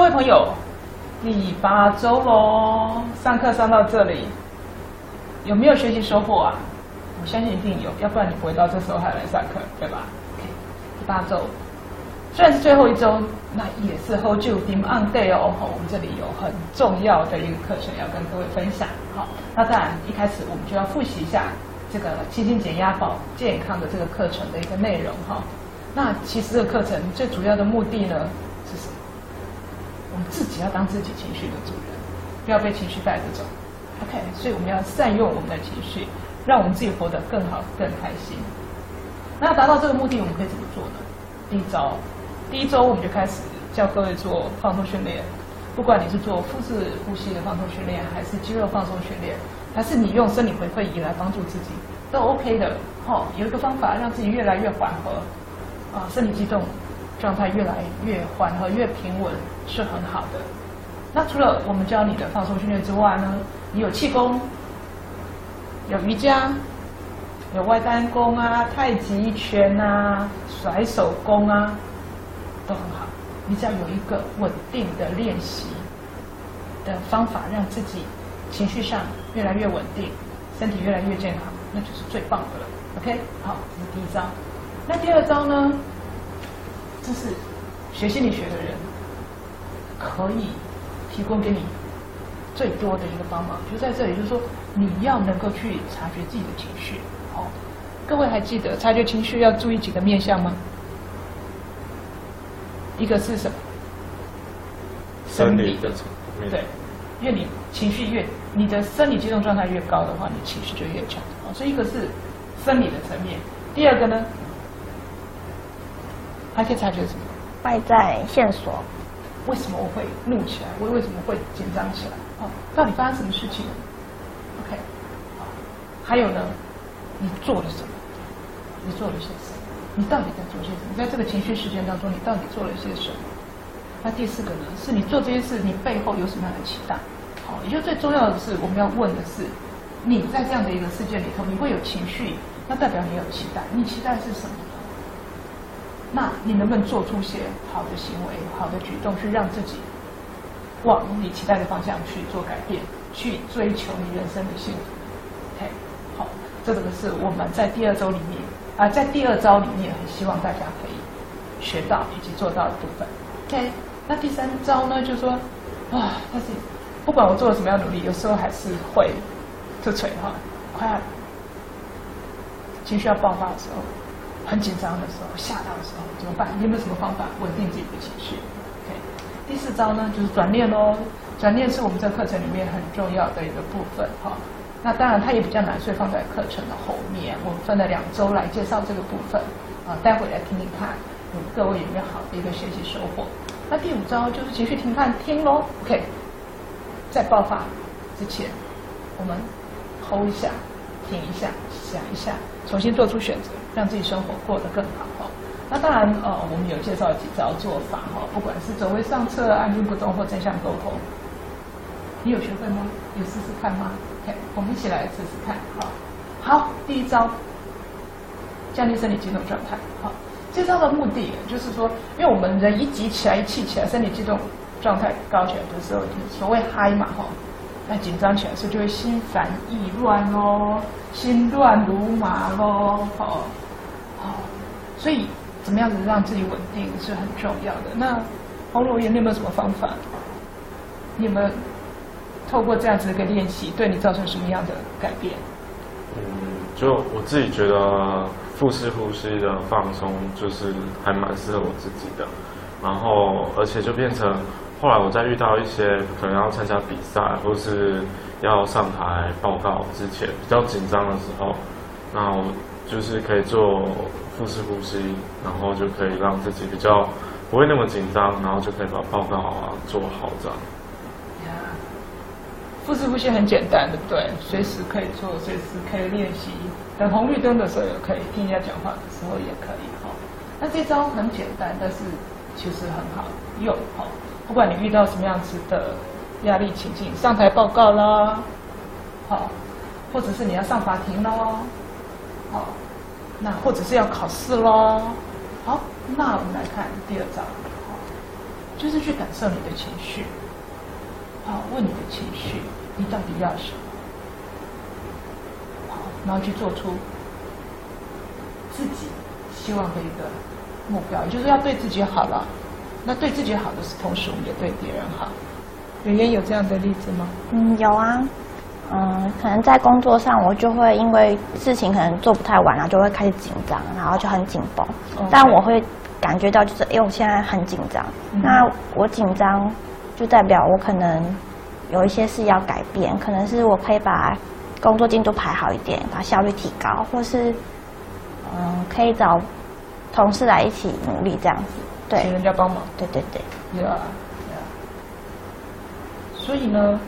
各位朋友，第八周喽，上课上到这里，有没有学习收获啊？我相信一定有，要不然你不会到这时候还来上课，对吧第八周，虽然是最后一周，那也是 Hold you dim on day 哦。我们这里有很重要的一个课程要跟各位分享。好，那当然一开始我们就要复习一下这个清新减压保健康的这个课程的一个内容哈。那其实这个课程最主要的目的呢？自己要当自己情绪的主人，不要被情绪带着走。OK，所以我们要善用我们的情绪，让我们自己活得更好、更开心。那达到这个目的，我们可以怎么做呢？第一招，第一周我们就开始教各位做放松训练。不管你是做腹式呼吸的放松训练，还是肌肉放松训练，还是你用生理回馈仪来帮助自己，都 OK 的。好，有一个方法让自己越来越缓和，啊，生理激动状态越来越缓和、越平稳，是很好的。那除了我们教你的放松训练之外呢，你有气功，有瑜伽，有外丹功啊、太极拳啊、甩手功啊，都很好。你只要有一个稳定的练习的方法，让自己情绪上越来越稳定，身体越来越健康，那就是最棒的了。OK，好，这是第一招。那第二招呢？这是学心理学的人可以提供给你最多的一个帮忙，就在这里，就是说你要能够去察觉自己的情绪。好，各位还记得察觉情绪要注意几个面向吗？一个是什么？生理的层面。对，因为你情绪越，你的生理激动状态越高的话，你情绪就越强。所以一个是生理的层面，第二个呢，还可以察觉什么？外在线索。为什么我会怒起来？我为什么会紧张起来？哦，到底发生什么事情？OK，好，还有呢，你做了什么？你做了些什么？你到底在做些什么？在这个情绪事件当中，你到底做了些什么？那第四个呢？是你做这些事，你背后有什么样的期待？好，也就最重要的是，我们要问的是，你在这样的一个事件里头，你会有情绪，那代表你有期待。你期待是什么？那你能不能做出些好的行为、好的举动，去让自己往你期待的方向去做改变，去追求你人生的幸福？OK，好，这个是我们在第二周里面啊，在第二招里面很希望大家可以学到以及做到的部分。OK，那第三招呢，就是说啊，但是不管我做了什么样努力，有时候还是会就垂哈，快情绪要爆发的时候。很紧张的时候，吓到的时候怎么办？你有没有什么方法稳定自己的情绪？OK，第四招呢，就是转念喽。转念是我们这课程里面很重要的一个部分哈。那当然它也比较难，所以放在课程的后面。我们分了两周来介绍这个部分啊，待会来听听看，各位有没有好的一个学习收获？那第五招就是情绪停看听喽。OK，在爆发之前，我们 hold 一下，停一下，想一下，重新做出选择。让自己生活过得更好哈。那当然，呃，我们有介绍几招做法哈，不管是走位上策、按兵不动或正向沟通，你有学会吗？有试试看吗？OK，我们一起来试试看哈。好，第一招，降低生理激动状态。好，这招的目的就是说，因为我们人一急起来、一气起来，生理激动状态高起来的时候，所谓嗨嘛哈。那紧张起来时候就会心烦意乱喽，心乱如麻喽，好，好，所以怎么样子让自己稳定是很重要的。那黄罗言，你有没有什么方法？你有没有透过这样子一个练习，对你造成什么样的改变？嗯，就我自己觉得腹式呼吸的放松，就是还蛮适合我自己的。然后，而且就变成。后来我在遇到一些可能要参加比赛或是要上台报告之前比较紧张的时候，那我就是可以做腹式呼吸，然后就可以让自己比较不会那么紧张，然后就可以把报告啊做好这样。腹式呼吸很简单，对不对？随时可以做，随时可以练习。等红绿灯的时候也可以，听人家讲话的时候也可以哈。那这招很简单，但是其实很好用哈。不管你遇到什么样子的压力情境，上台报告啦，好，或者是你要上法庭喽，好，那或者是要考试喽，好，那我们来看第二招，就是去感受你的情绪，好，问你的情绪，你到底要什么？好，然后去做出自己希望的一个目标，就是要对自己好了。那对自己好的是，同时我们也对别人好。圆圆有这样的例子吗？嗯，有啊。嗯，可能在工作上，我就会因为事情可能做不太完，然后就会开始紧张，然后就很紧绷。但我会感觉到，就是哎，我现在很紧张。那我紧张，就代表我可能有一些事要改变，可能是我可以把工作进度排好一点，把效率提高，或是嗯，可以找同事来一起努力这样子。对，请人家帮忙。对对对。对。所以呢？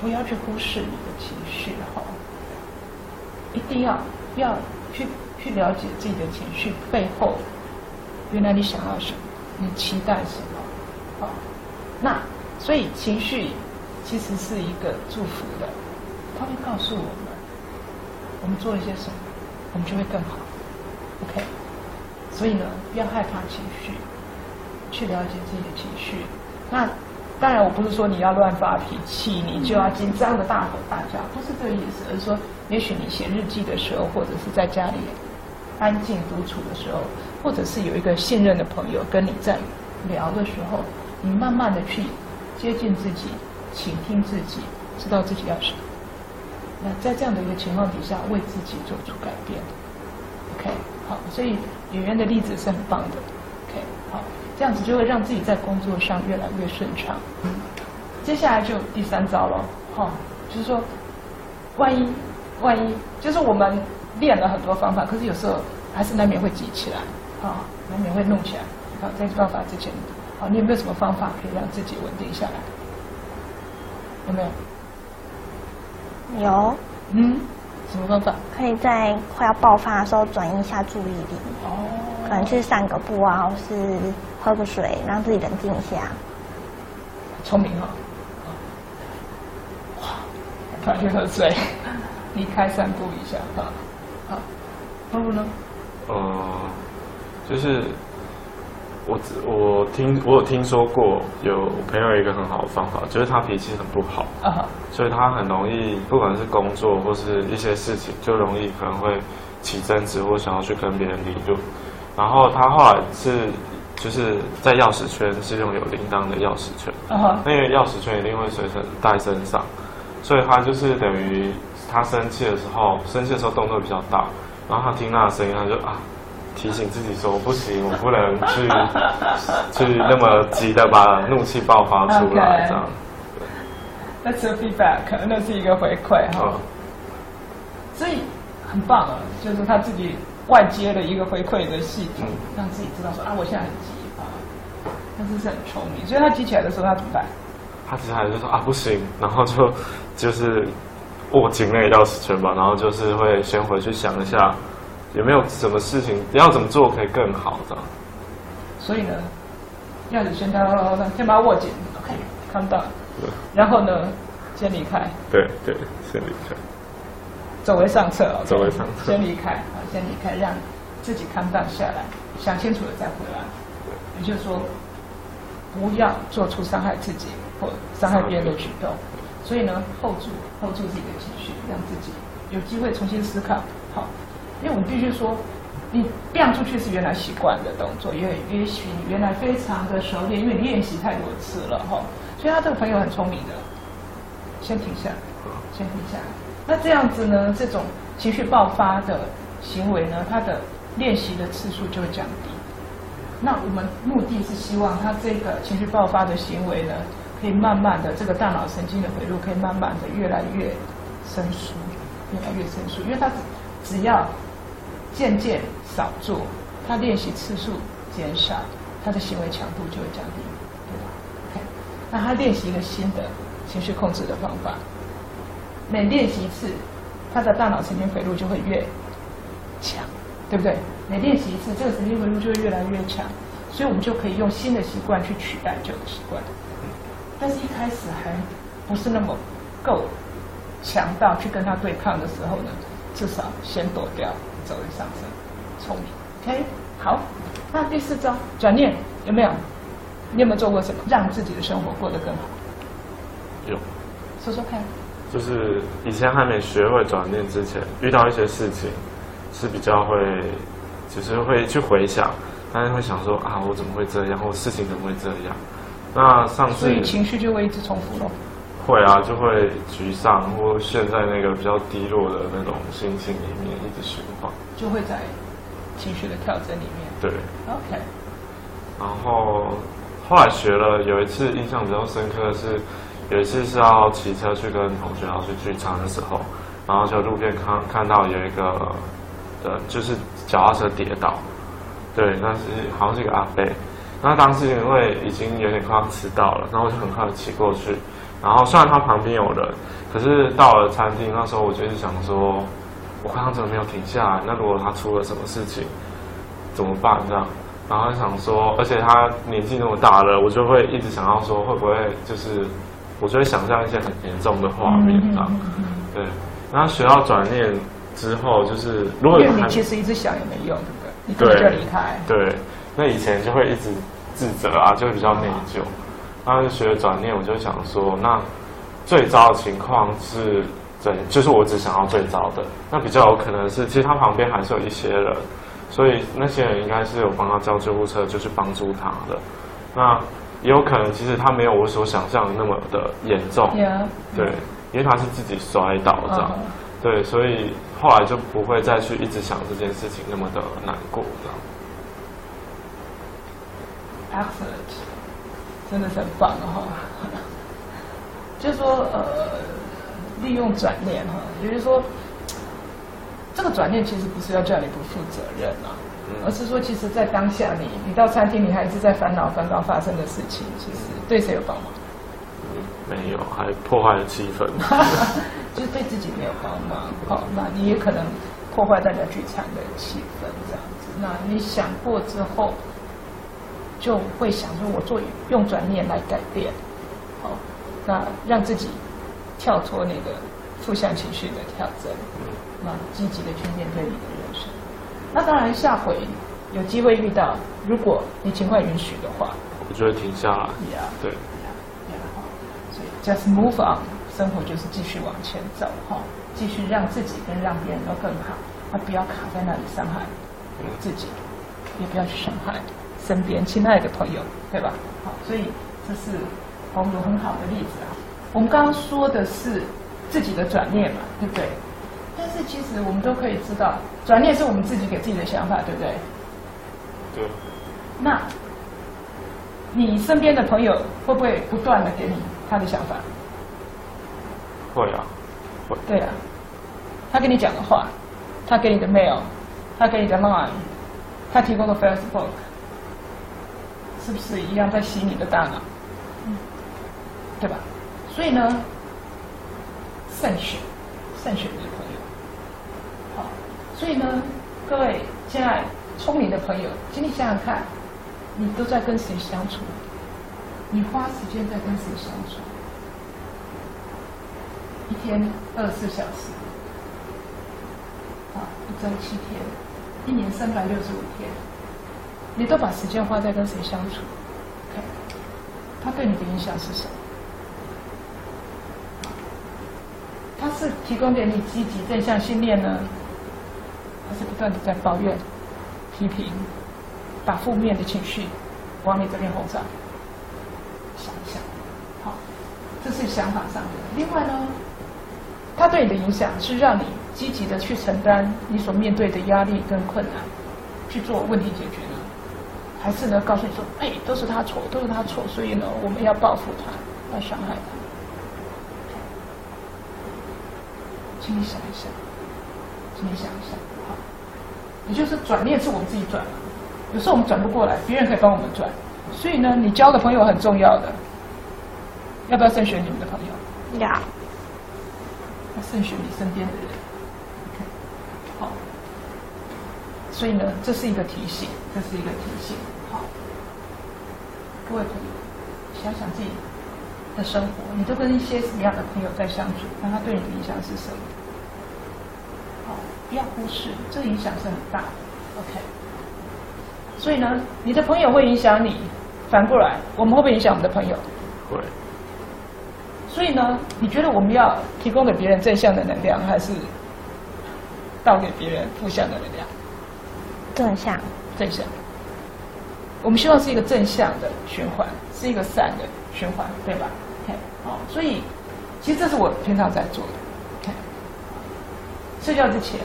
不要去忽视你的情绪哈，一定要要去去了解自己的情绪背后，原来你想要什么，你期待什么，好，那所以情绪其实是一个祝福的，它会告诉我们，我们做一些什么，我们就会更好，OK，所以呢，不要害怕情绪，去了解自己的情绪，那。当然，我不是说你要乱发脾气，你就要紧张的大吼大叫，不是这个意思。而是说，也许你写日记的时候，或者是在家里安静独处的时候，或者是有一个信任的朋友跟你在聊的时候，你慢慢的去接近自己，倾听自己，知道自己要什么。那在这样的一个情况底下，为自己做出改变。OK，好，所以演员的例子是很棒的。OK，好。这样子就会让自己在工作上越来越顺畅。接下来就第三招了，哈，就是说，万一万一，就是我们练了很多方法，可是有时候还是难免会急起来，啊，难免会弄起来。好，在办法之前，好，你有没有什么方法可以让自己稳定下来？有没有？有。嗯，什么方法？可以在快要爆发的时候转移一下注意力。哦。可能去散个步啊，或是。喝个水，让自己冷静一下。聪明哈！哇，快去喝水，离开散步一下啊。好，然后呢？呃，就是我我听我有听说过，有朋友一个很好的方法，就是他脾气很不好，啊所以他很容易，不管是工作或是一些事情，就容易可能会起争执，或想要去跟别人理论。然后他后来是。就是在钥匙圈是用有铃铛的钥匙圈，那个钥匙圈一定会随身带身上，所以他就是等于他生气的时候，生气的时候动作比较大，然后他听那个声音，他就啊提醒自己说不行，我不能去去那么急的把怒气爆发出来这样。That's a feedback，那是一个回馈哈，所以很棒啊，就是他自己。外接的一个回馈的系统，让自己知道说啊，我现在很急啊，他真是很聪明。所以他急起来的时候，他怎么办？他急起来就说啊，不行，然后就就是握紧那个钥匙圈吧，然后就是会先回去想一下有没有什么事情要怎么做可以更好的。所以呢，钥匙圈他先把它握紧，OK，看到，然后呢，先离开。对对，先离开。走为上策走为上策，先离开啊，先离开，让自己看淡下来，想清楚了再回来。也就是说，不要做出伤害自己或伤害别人的举动。所以呢，hold 住，hold 住自己的情绪，让自己有机会重新思考。好，因为我们必须说，你变出去是原来习惯的动作，也也许你原来非常的熟练，因为你练习太多次了哈。所以他这个朋友很聪明的，先停下，先停下。那这样子呢？这种情绪爆发的行为呢，他的练习的次数就会降低。那我们目的是希望他这个情绪爆发的行为呢，可以慢慢的这个大脑神经的回路可以慢慢的越来越生疏，越来越生疏。因为他只要渐渐少做，他练习次数减少，他的行为强度就会降低，对吧？OK，那他练习一个新的情绪控制的方法。每练习一次，他的大脑神经回路就会越强，对不对？每练习一次，这个神经回路就会越来越强，所以我们就可以用新的习惯去取代旧的习惯。但是，一开始还不是那么够强到去跟他对抗的时候呢，至少先躲掉，走一上升，聪明。OK，好，那第四招转念有没有？你有没有做过什么让自己的生活过得更好？有，说说看。就是以前还没学会转念之前，遇到一些事情是比较会，就是会去回想，但是会想说啊，我怎么会这样，或事情怎么会这样？那上次所以情绪就会一直重复咯。会啊，就会沮丧，或陷在那个比较低落的那种心情里面一直循环。就会在情绪的调整里面。对，OK，然后后来学了，有一次印象比较深刻的是，有一次是要骑车去跟同学要去聚餐的时候，然后就路边看看到有一个呃，就是脚踏车跌倒，对，那是好像是一个阿飞。那当时因为已经有点快要迟到了，然后我就很快的骑过去，然后虽然他旁边有人，可是到了餐厅那时候，我就是想说，我刚刚怎么没有停下来？那如果他出了什么事情怎么办？这样，然后就想说，而且他年纪那么大了，我就会一直想要说，会不会就是，我就会想象一些很严重的画面这样。对，然后学到转念之后，就是如果因为你其实一直想也没用，对不对？你根本就离开。对，那以前就会一直自责啊，就会比较内疚。然后就学了转念，我就想说，那最糟的情况是怎？就是我只想要最糟的。那比较有可能是，其实他旁边还是有一些人，所以那些人应该是有帮他叫救护车，就去帮助他的。那也有可能，其实他没有我所想象的那么的严重。对，因为他是自己摔倒这样。嗯对，所以后来就不会再去一直想这件事情那么的难过这样。Excellent，真的是很棒哈、就是说，呃，利用转念哈，也就是说，这个转念其实不是要叫你不负责任啊，而是说，其实在当下你你到餐厅，你还是在烦恼刚刚发生的事情，其实对谁有帮忙？嗯，没有，还破坏了气氛。就是对自己没有帮忙，好，那你也可能破坏大家聚餐的气氛这样子。那你想过之后，就会想说，我做用转念来改变，好，那让自己跳脱那个负向情绪的跳针，那积极的去面对你的人生。那当然，下回有机会遇到，如果你情况允许的话，我就会停下来。对，所以 just move on，生活就是继续往前走哈，继续让自己跟让别人都更好，而不要卡在那里伤害自己，也不要去伤害身边亲爱的朋友，对吧？好，所以这是我们有很好的例子啊。我们刚刚说的是自己的转念嘛，对不对？但是其实我们都可以知道，转念是我们自己给自己的想法，对不对？对，那你身边的朋友会不会不断的给你他的想法？会啊，会。对啊，他跟你讲的话，他给你的 mail，他给你的 line，他提供的 Facebook，是不是一样在洗你的大脑？嗯对吧？所以呢，慎选，慎选你的朋友。好，所以呢，各位亲爱聪明的朋友，请你想想看，你都在跟谁相处？你花时间在跟谁相处？一天二十四小时，啊，一周七天，一年三百六十五天，你都把时间花在跟谁相处？OK，他对你的影响是什么？他是提供给你积极正向信念呢，还是不断的在抱怨、批评，把负面的情绪往你这边轰炸？想一想，好，这是想法上的。另外呢，他对你的影响是让你积极的去承担你所面对的压力跟困难，去做问题解决，还是呢告诉你说，哎，都是他错，都是他错，所以呢我们要报复他，要伤害他。请你想一想，请你想一想，好，也就是转念是我们自己转嘛，有时候我们转不过来，别人可以帮我们转，所以呢，你交的朋友很重要的，要不要慎选你们的朋友？要要慎选你身边的人。OK，好。所以呢，这是一个提醒，这是一个提醒。好，各位朋友，想想自己的生活，你都跟一些什么样的朋友在相处？那他对你的影响是什么？好，不要忽视，这个影响是很大的。OK。所以呢，你的朋友会影响你，反过来，我们会不会影响我们的朋友？会，所以呢，你觉得我们要提供给别人正向的能量，还是倒给别人负向的能量？正向，正向。我们希望是一个正向的循环，是一个善的循环，对吧？OK，好，所以其实这是我平常在做的。OK，睡觉之前，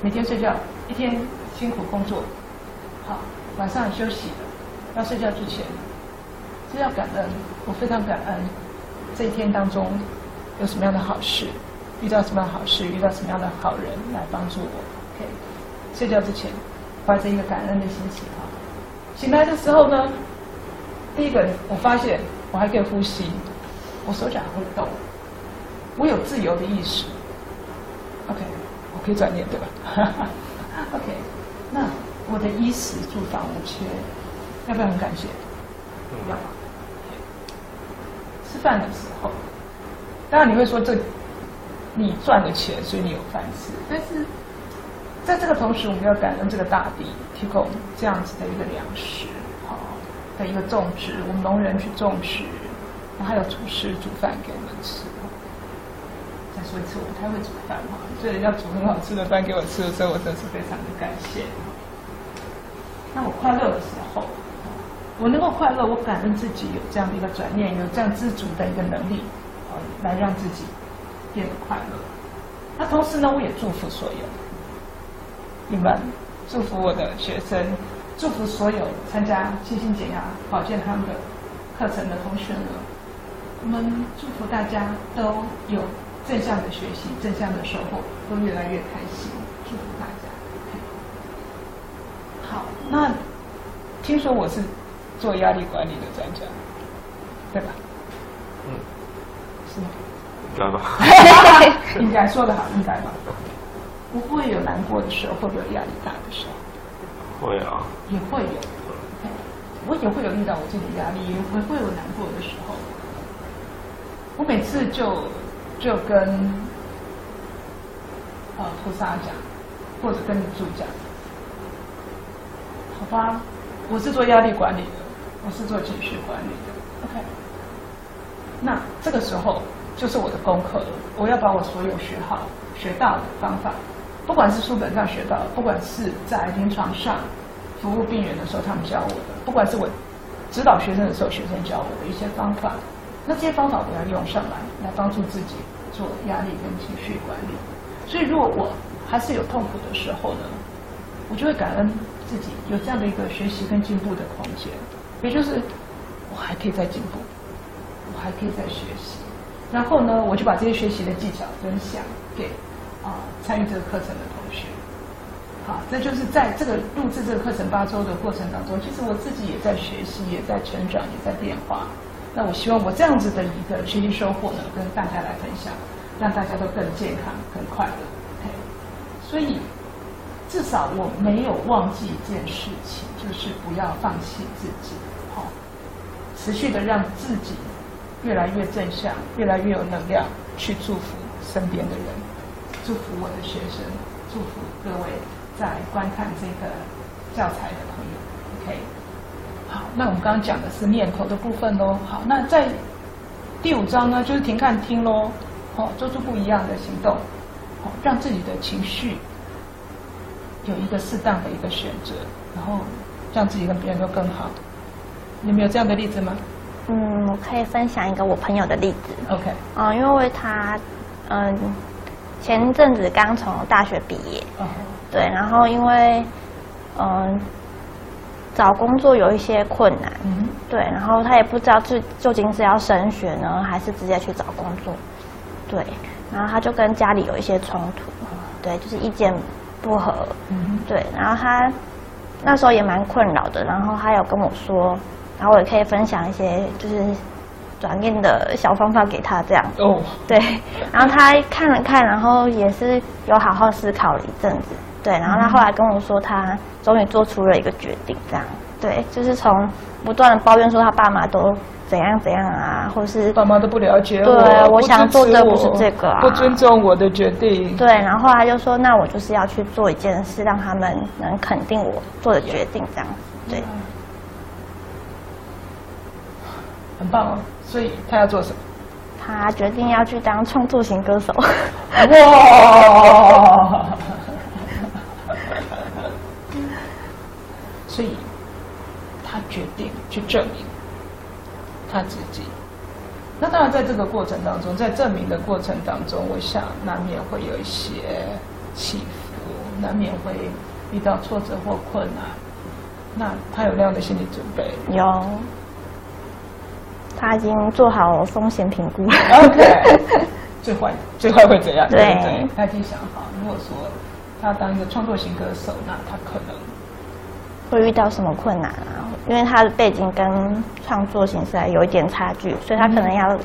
每天睡觉一天辛苦工作，好，晚上休息，要睡觉之前，是要感恩，我非常感恩这一天当中有什么样的好事，遇到什么样的好事，遇到什么样的好人来帮助我。OK，睡觉之前怀着一个感恩的心情啊。醒来的时候呢，第一个我发现我还可以呼吸，我手脚还会动，我有自由的意识。OK，我可以转念对吧？OK，那我的衣食住房无缺，要不要很感谢？要。吃饭的时候，当然你会说这你赚了钱，所以你有饭吃，但是。在这个同时，我们要感恩这个大地提供这样子的一个粮食，好，的一个种植，我们农人去种植，然后还有厨师煮饭给我们吃。再说一次，我不太会煮饭嘛，所以人家煮很好吃的饭给我吃的时候，我真是非常的感谢。那我快乐的时候，我能够快乐，我感恩自己有这样的一个转念，有这样知足的一个能力，呃，来让自己变得快乐。那同时呢，我也祝福所有。你们祝福我的学生，祝福所有参加清新减压保健康的课程的同学们。我们祝福大家都有正向的学习，正向的收获，都越来越开心。祝福大家。好，那听说我是做压力管理的专家，对吧？嗯，是吗？应该吧。应该说的好，应该吧。不会有难过的时候，会不会有压力大的时候？会啊，也会有。我也会有遇到我自己的压力，也会会有难过的时候。我每次就就跟呃菩萨讲，或者跟主讲，好吧，我是做压力管理的，我是做情绪管理的。OK，那这个时候就是我的功课了，我要把我所有学好、学到的方法。不管是书本上学到，不管是在临床上服务病人的时候，他们教我的；不管是我指导学生的时候，学生教我的一些方法，那这些方法我要用上来，来帮助自己做压力跟情绪管理。所以，如果我还是有痛苦的时候呢，我就会感恩自己有这样的一个学习跟进步的空间，也就是我还可以再进步，我还可以再学习。然后呢，我就把这些学习的技巧分享给。啊，参与这个课程的同学，好，这就是在这个录制这个课程八周的过程当中，其实我自己也在学习，也在成长，也在变化。那我希望我这样子的一个学习收获呢，跟大家来分享，让大家都更健康、更快乐。OK，所以至少我没有忘记一件事情，就是不要放弃自己，好，持续的让自己越来越正向，越来越有能量，去祝福身边的人。祝福我的学生，祝福各位在观看这个教材的朋友。OK，好，那我们刚刚讲的是念头的部分喽。好，那在第五章呢，就是停看听喽。哦，做出不一样的行动，哦，让自己的情绪有一个适当的一个选择，然后让自己跟别人都更好。你们有这样的例子吗？嗯，我可以分享一个我朋友的例子。OK，啊，因为他，嗯。前阵子刚从大学毕业，对，然后因为嗯找工作有一些困难，对，然后他也不知道究究竟是要升学呢，还是直接去找工作，对，然后他就跟家里有一些冲突，对，就是意见不合，对，然后他那时候也蛮困扰的，然后他有跟我说，然后我也可以分享一些就是。转念的小方法给他，这样。哦，对，然后他看了看，然后也是有好好思考了一阵子，对，然后他后来跟我说，他终于做出了一个决定，这样，对，就是从不断的抱怨说他爸妈都怎样怎样啊，或是爸妈都不了解我，对，我想做的不是这个啊，不尊重我的决定，对，然后他就说，那我就是要去做一件事，让他们能肯定我做的决定，这样。子，对。很棒哦。所以他要做什么？他决定要去当创作型歌手。哇！所以，他决定去证明他自己。那当然，在这个过程当中，在证明的过程当中，我想难免会有一些起伏，难免会遇到挫折或困难。那他有那样的心理准备？有，他已经做好风险评估。OK，最坏最坏会怎样？对对，他已经想好。如果说他当一个创作型歌手，那他可能会遇到什么困难啊？因为他的背景跟创作形式有一点差距，所以他可能要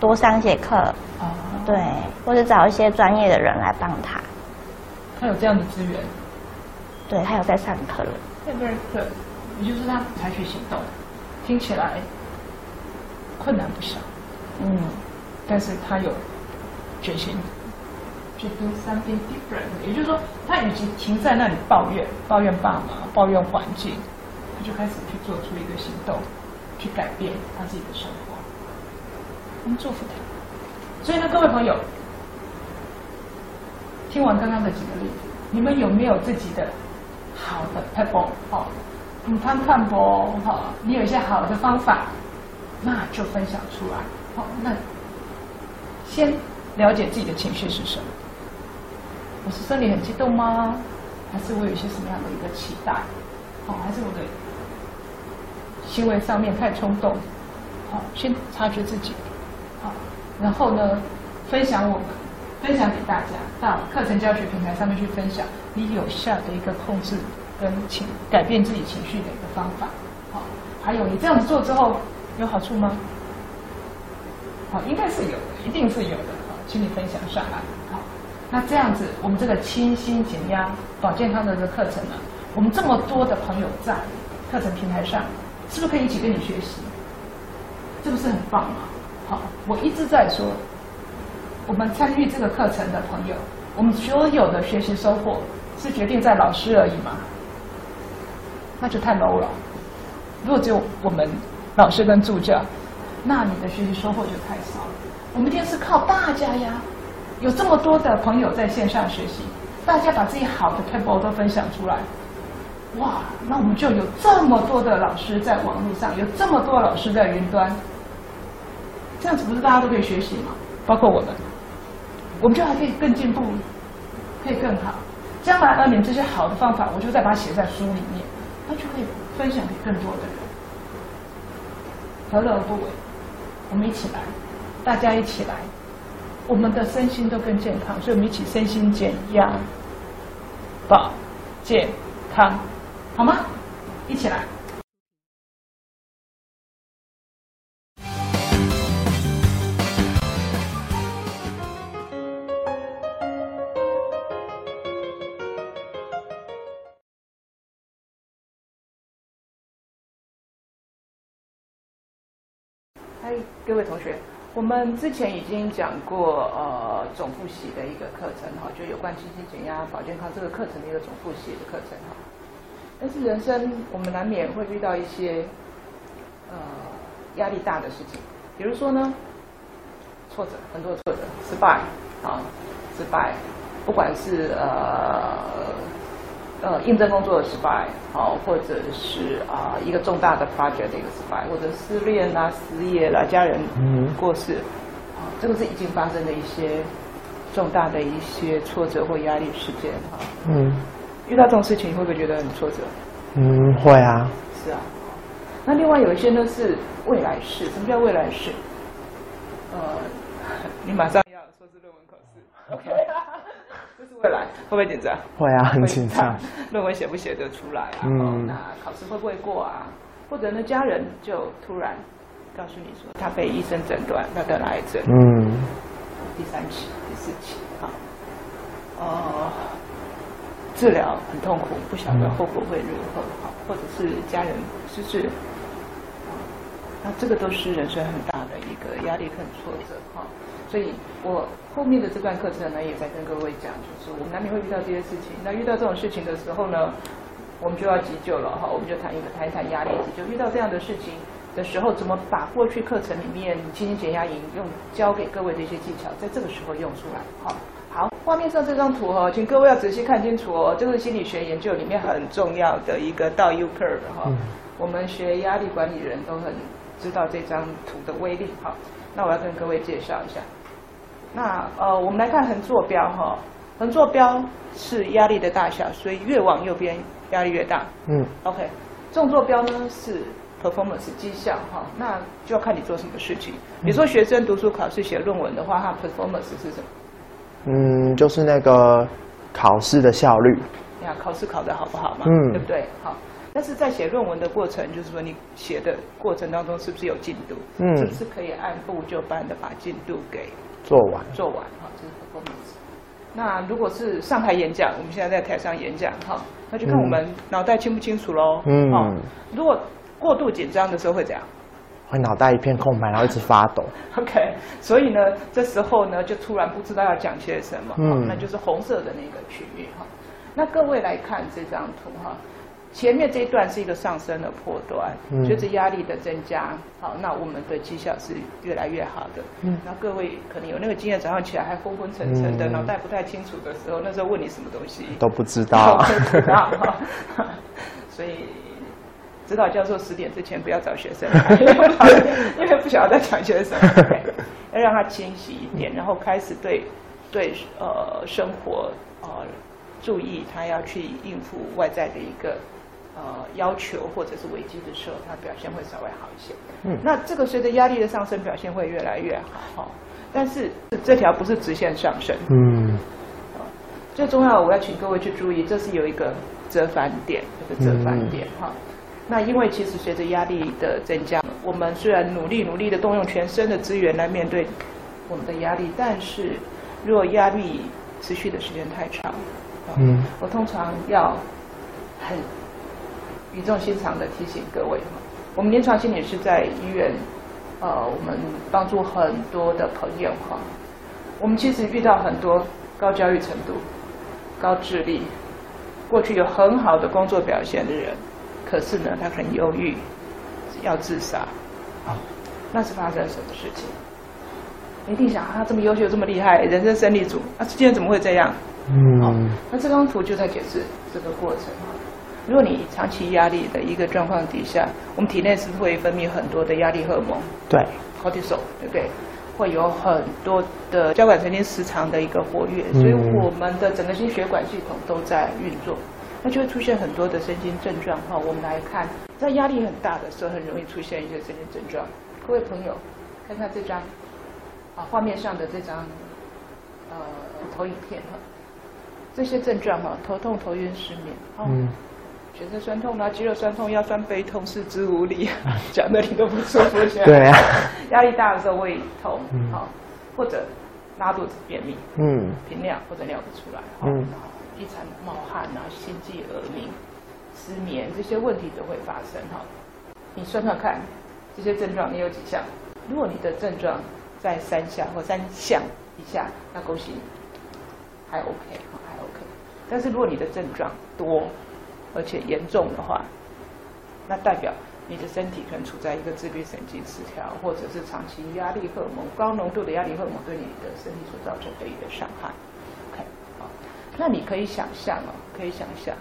多上一些课，啊，对，或者找一些专业的人来帮他。他有这样的资源。对他有在上课了。Very good，也就是他采取行动，听起来困难不小，嗯，但是他有决心去 do something different。也就是说，他与其停在那里抱怨、抱怨爸妈、抱怨环境，他就开始去做出一个行动，去改变他自己的生活。我们祝福他。所以呢，各位朋友，听完刚刚的几个例子，你们有没有自己的好的 pebble 哦？你看看不哈？你有一些好的方法，那就分享出来。好，那先了解自己的情绪是什么。我是生理很激动吗？还是我有一些什么样的一个期待？好，还是我的行为上面太冲动？好，先察觉自己。好，然后呢，分享我们，分享给大家，到课程教学平台上面去分享你有效的一个控制跟情改变自己情绪的一个方法。好，还有你这样子做之后有好处吗？好，应该是有的，一定是有的。好，请你分享上来。好，那这样子，我们这个清新减压保健康的这个课程呢，我们这么多的朋友在课程平台上，是不是可以一起跟你学习？这不是很棒吗？好，我一直在说，我们参与这个课程的朋友，我们所有的学习收获是决定在老师而已吗？那就太 low 了。如果只有我们老师跟助教，那你的学习收获就太少了。我们一定是靠大家呀，有这么多的朋友在线上学习，大家把自己好的 table 都分享出来，哇，那我们就有这么多的老师在网络上，有这么多老师在云端，这样子不是大家都可以学习吗？包括我们，我们就还可以更进步，可以更好。将来呢，你这些好的方法，我就再把它写在书里面，那就可以分享给更多的人，何乐而不为？我们一起来，大家一起来，我们的身心都更健康，所以我们一起身心减压、保健康，好吗？一起来。位同学，我们之前已经讲过呃总复习的一个课程哈，就有关清新减压、保健康这个课程的一个总复习的课程哈。但是人生我们难免会遇到一些呃压力大的事情，比如说呢挫折，很多挫折，失败啊，失败，不管是呃呃应征工作的失败，好，或者是啊、一个重大的 project 的一个失败，或者失恋啦、失业啦、家人嗯过世，啊，这个是已经发生的一些重大的一些挫折或压力事件哈。嗯遇到这种事情，你会不会觉得很挫折？嗯，会啊，是啊。那另外有一些呢是未来式，什么叫未来式？呃，你马上要硕士论文考试，OK，这是未来，会不会紧张？会啊，很会紧张。。论文写不写得出来啊？嗯哦那考试会不会过啊？或者呢，家人就突然告诉你说，他被医生诊断他得了癌症，嗯第三期、第四期，好，呃，治疗很痛苦，不晓得后果会如何，好，或者是家人失智，啊那这个都是人生很大的一个压力跟挫折，哈。所以我后面的这段课程呢，也在跟各位讲，就是我们难免会遇到这些事情。那遇到这种事情的时候呢，我们就要急救了，哈，我们就谈一个谈一谈压力急救。遇到这样的事情，的时候，怎么把过去课程里面轻轻减压营用教给各位的一些技巧，在这个时候用出来。好，好，画面上这张图哈，请各位要仔细看清楚哦，这是心理学研究里面很重要的一个倒 U curve 哈。我们学压力管理人都很知道这张图的威力。哈，那我要跟各位介绍一下。那呃，我们来看横坐标哈，横坐标是压力的大小，所以越往右边压力越大。嗯，OK。纵坐标呢是 performance 绩效哈，那就要看你做什么事情。比如说学生读书考试写论文的话，他 performance 是什么？嗯，就是那个考试的效率。呀，考试考得好不好嘛？嗯，对不对？好。但是在写论文的过程，就是说你写的过程当中是不是有进度？嗯，是不是可以按部就班的把进度给做完？做完哈，这是 performance。那如果是上台演讲，我们现在在台上演讲哈，那就看我们脑袋清不清楚喽。嗯。哦，如果过度紧张的时候会怎样？会脑袋一片空白，然后一直发抖。OK，所以呢，这时候呢，就突然不知道要讲些什么。嗯。那就是红色的那个区域哈。那各位来看这张图哈。前面这一段是一个上升的破段，随着压力的增加，好，那我们的绩效是越来越好的。嗯，那各位可能有那个经验，早上起来还昏昏沉沉的，脑袋不太清楚的时候，那时候问你什么东西都不知道。不知道，所以指导教授十点之前不要找学生，因为不晓得在讲些什么，要让他清晰一点，然后开始对对呃生活呃注意，他要去应付外在的一个。呃，要求或者是危机的时候，它表现会稍微好一些。嗯，那这个随着压力的上升，表现会越来越好。哈，但是这条不是直线上升。嗯，最重要，我要请各位去注意，这是有一个折返点，这个折返点。哈，那因为其实随着压力的增加，我们虽然努力努力的动用全身的资源来面对我们的压力，但是如果压力持续的时间太长，嗯，我通常要很。语重心长的提醒各位哈，我们临床心理是在医院，呃，我们帮助很多的朋友哈。我们其实遇到很多高教育程度、高智力、过去有很好的工作表现的人，可是呢，他很忧郁，要自杀。啊，那是发生什么事情？一定想他这么优秀、这么厉害，人生胜利组，啊，今天怎么会这样？嗯，那这张图就在解释这个过程。如果你长期压力的一个状况底下，我们体内是会分泌很多的压力荷尔蒙，对，cortisol，对不对？会有很多的交感神经时常的一个活跃，所以我们的整个心血管系统都在运作，那就会出现很多的神经症状。哈，我们来看，在压力很大的时候，很容易出现一些神经症状。各位朋友，看看这张啊，画面上的这张呃投影片哈，这些症状哈，头痛、头晕、失眠，嗯。全身酸痛啦，肌肉酸痛，腰酸背痛，四肢无力，讲的你都不舒服。对啊，压力大的时候胃痛，好，或者拉肚子、便秘，嗯，频尿或者尿不出来，嗯，一场冒汗啊，心悸、耳鸣、失眠这些问题都会发生哈。你算算看，这些症状你有几项？如果你的症状在三项或三项以下，那恭喜你，还 OK，还 OK。但是如果你的症状多，而且严重的话，那代表你的身体可能处在一个自律神经失调，或者是长期压力荷尔蒙高浓度的压力荷尔蒙对你的身体所造成的一个伤害。OK，好，那你可以想象哦，可以想象，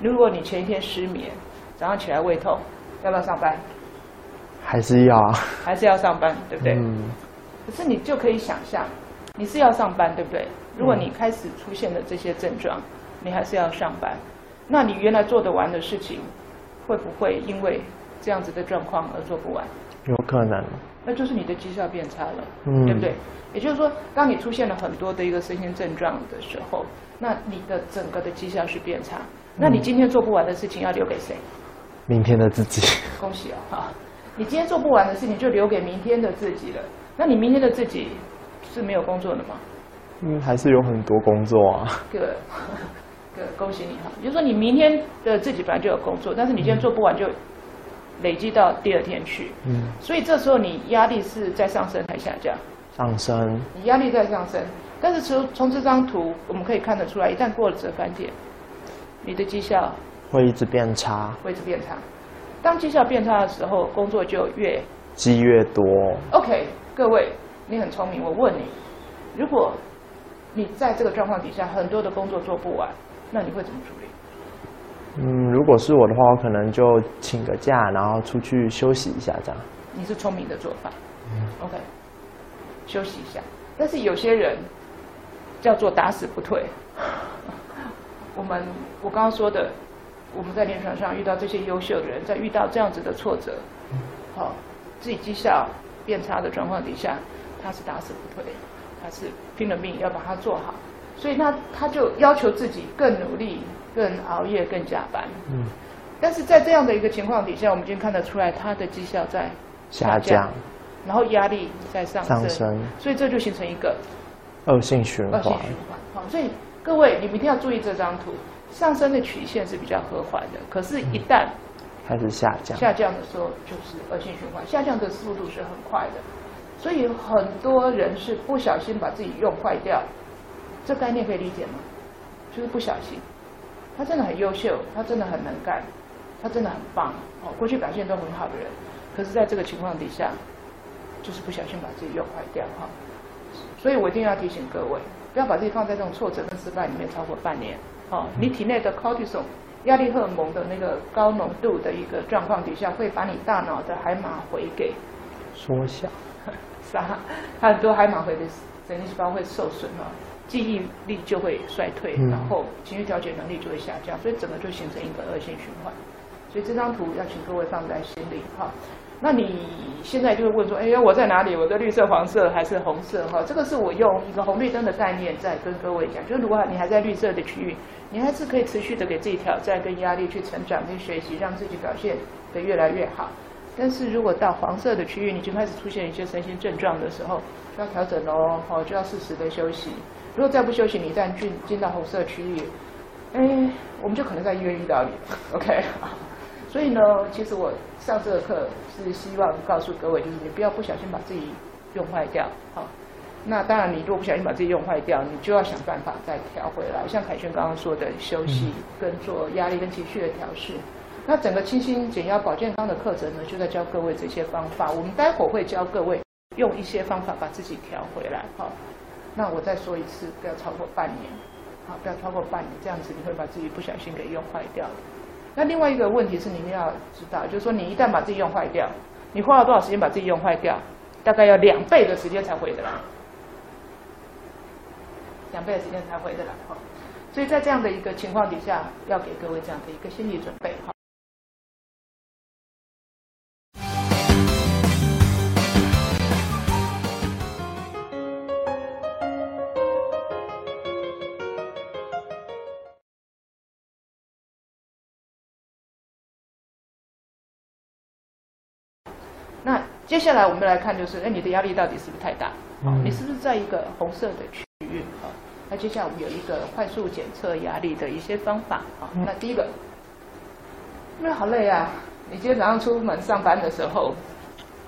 如果你前一天失眠，早上起来胃痛，要不要上班？还是要啊？还是要上班，对不对？嗯。可是你就可以想象，你是要上班，对不对？如果你开始出现了这些症状，你还是要上班。那你原来做得完的事情，会不会因为这样子的状况而做不完？有可能。那就是你的绩效变差了，对不对？也就是说，当你出现了很多的一个身心症状的时候，那你的整个的绩效是变差。那你今天做不完的事情要留给谁？明天的自己。恭喜哦，哈！你今天做不完的事情就留给明天的自己了。那你明天的自己是没有工作的吗？嗯，还是有很多工作啊。个。恭喜你哈！就是说你明天的自己本来就有工作，但是你今天做不完，就累积到第二天去。嗯。所以这时候你压力是在上升还是下降？上升。你压力在上升，但是从从这张图我们可以看得出来，一旦过了折返点，你的绩效会一直变差。会一直变差。当绩效变差的时候，工作就越积越多。OK。各位，你很聪明，我问你，如果你在这个状况底下，很多的工作做不完，那你会怎么处理？嗯，如果是我的话，我可能就请个假，然后出去休息一下，这样。你是聪明的做法。嗯 OK，休息一下。但是有些人叫做打死不退。我们我刚刚说的，我们在临床上遇到这些优秀的人，在遇到这样子的挫折，好、自己绩效变差的状况底下，他是打死不退，他是拼了命要把它做好，所以那他就要求自己更努力、更熬夜、更加班。嗯，但是在这样的一个情况底下，我们已经看得出来他的绩效在下降，然后压力在上升，上升所以这就形成一个恶性循环恶性。循环。好，所以各位你们一定要注意这张图，上升的曲线是比较和缓的，可是，一旦开始下降。下降的时候就是恶性循环，下降的速度是很快的，所以很多人是不小心把自己用坏掉，这概念可以理解吗？就是不小心，他真的很优秀，他真的很能干，他真的很棒哦，过去表现都很好的人，可是在这个情况底下，就是不小心把自己用坏掉哈、所以我一定要提醒各位，不要把自己放在这种挫折跟失败里面超过半年哦，你体内的 cortisol 压力荷尔蒙的那个高浓度的一个状况底下，会把你大脑的海马回给缩小。杀，它很多海马回的神经细胞会受损哦，记忆力就会衰退，嗯然后情绪调节能力就会下降，所以整个就形成一个恶性循环。所以这张图要请各位放在心里哈。那你现在就会问说，哎呀，我在哪里？我在绿色、黄色还是红色？哈，这个是我用一个红绿灯的概念在跟各位讲，就是如果你还在绿色的区域，你还是可以持续的给自己挑战跟压力去成长跟学习，让自己表现得越来越好。但是如果到黄色的区域，你就开始出现一些身心症状的时候，就要调整喽，哦，就要适时的休息。如果再不休息，你一旦进进到红色区域，哎，我们就可能在医院遇到你，OK？所以呢，其实我上这个课是希望告诉各位，就是你不要不小心把自己用坏掉，好、那当然，你如果不小心把自己用坏掉，你就要想办法再调回来。像凯旋刚刚说的，休息跟做压力跟情绪的调试。那整个清新减压保健康的课程呢，就在教各位这些方法。我们待会儿会教各位用一些方法把自己调回来。好，那我再说一次，不要超过半年。好，不要超过半年，这样子你会把自己不小心给用坏掉。那另外一个问题是，你们要知道，就是说你一旦把自己用坏掉，你花了多少时间把自己用坏掉？大概要两倍的时间才回得来。两倍的时间才回得来哈。所以在这样的一个情况底下，要给各位这样的一个心理准备哈。接下来我们来看，就是哎，你的压力到底是不是太大？嗯你是不是在一个红色的区域？好，那接下来我们有一个快速检测压力的一些方法。好，那第一个，因为好累啊，你今天早上出门上班的时候，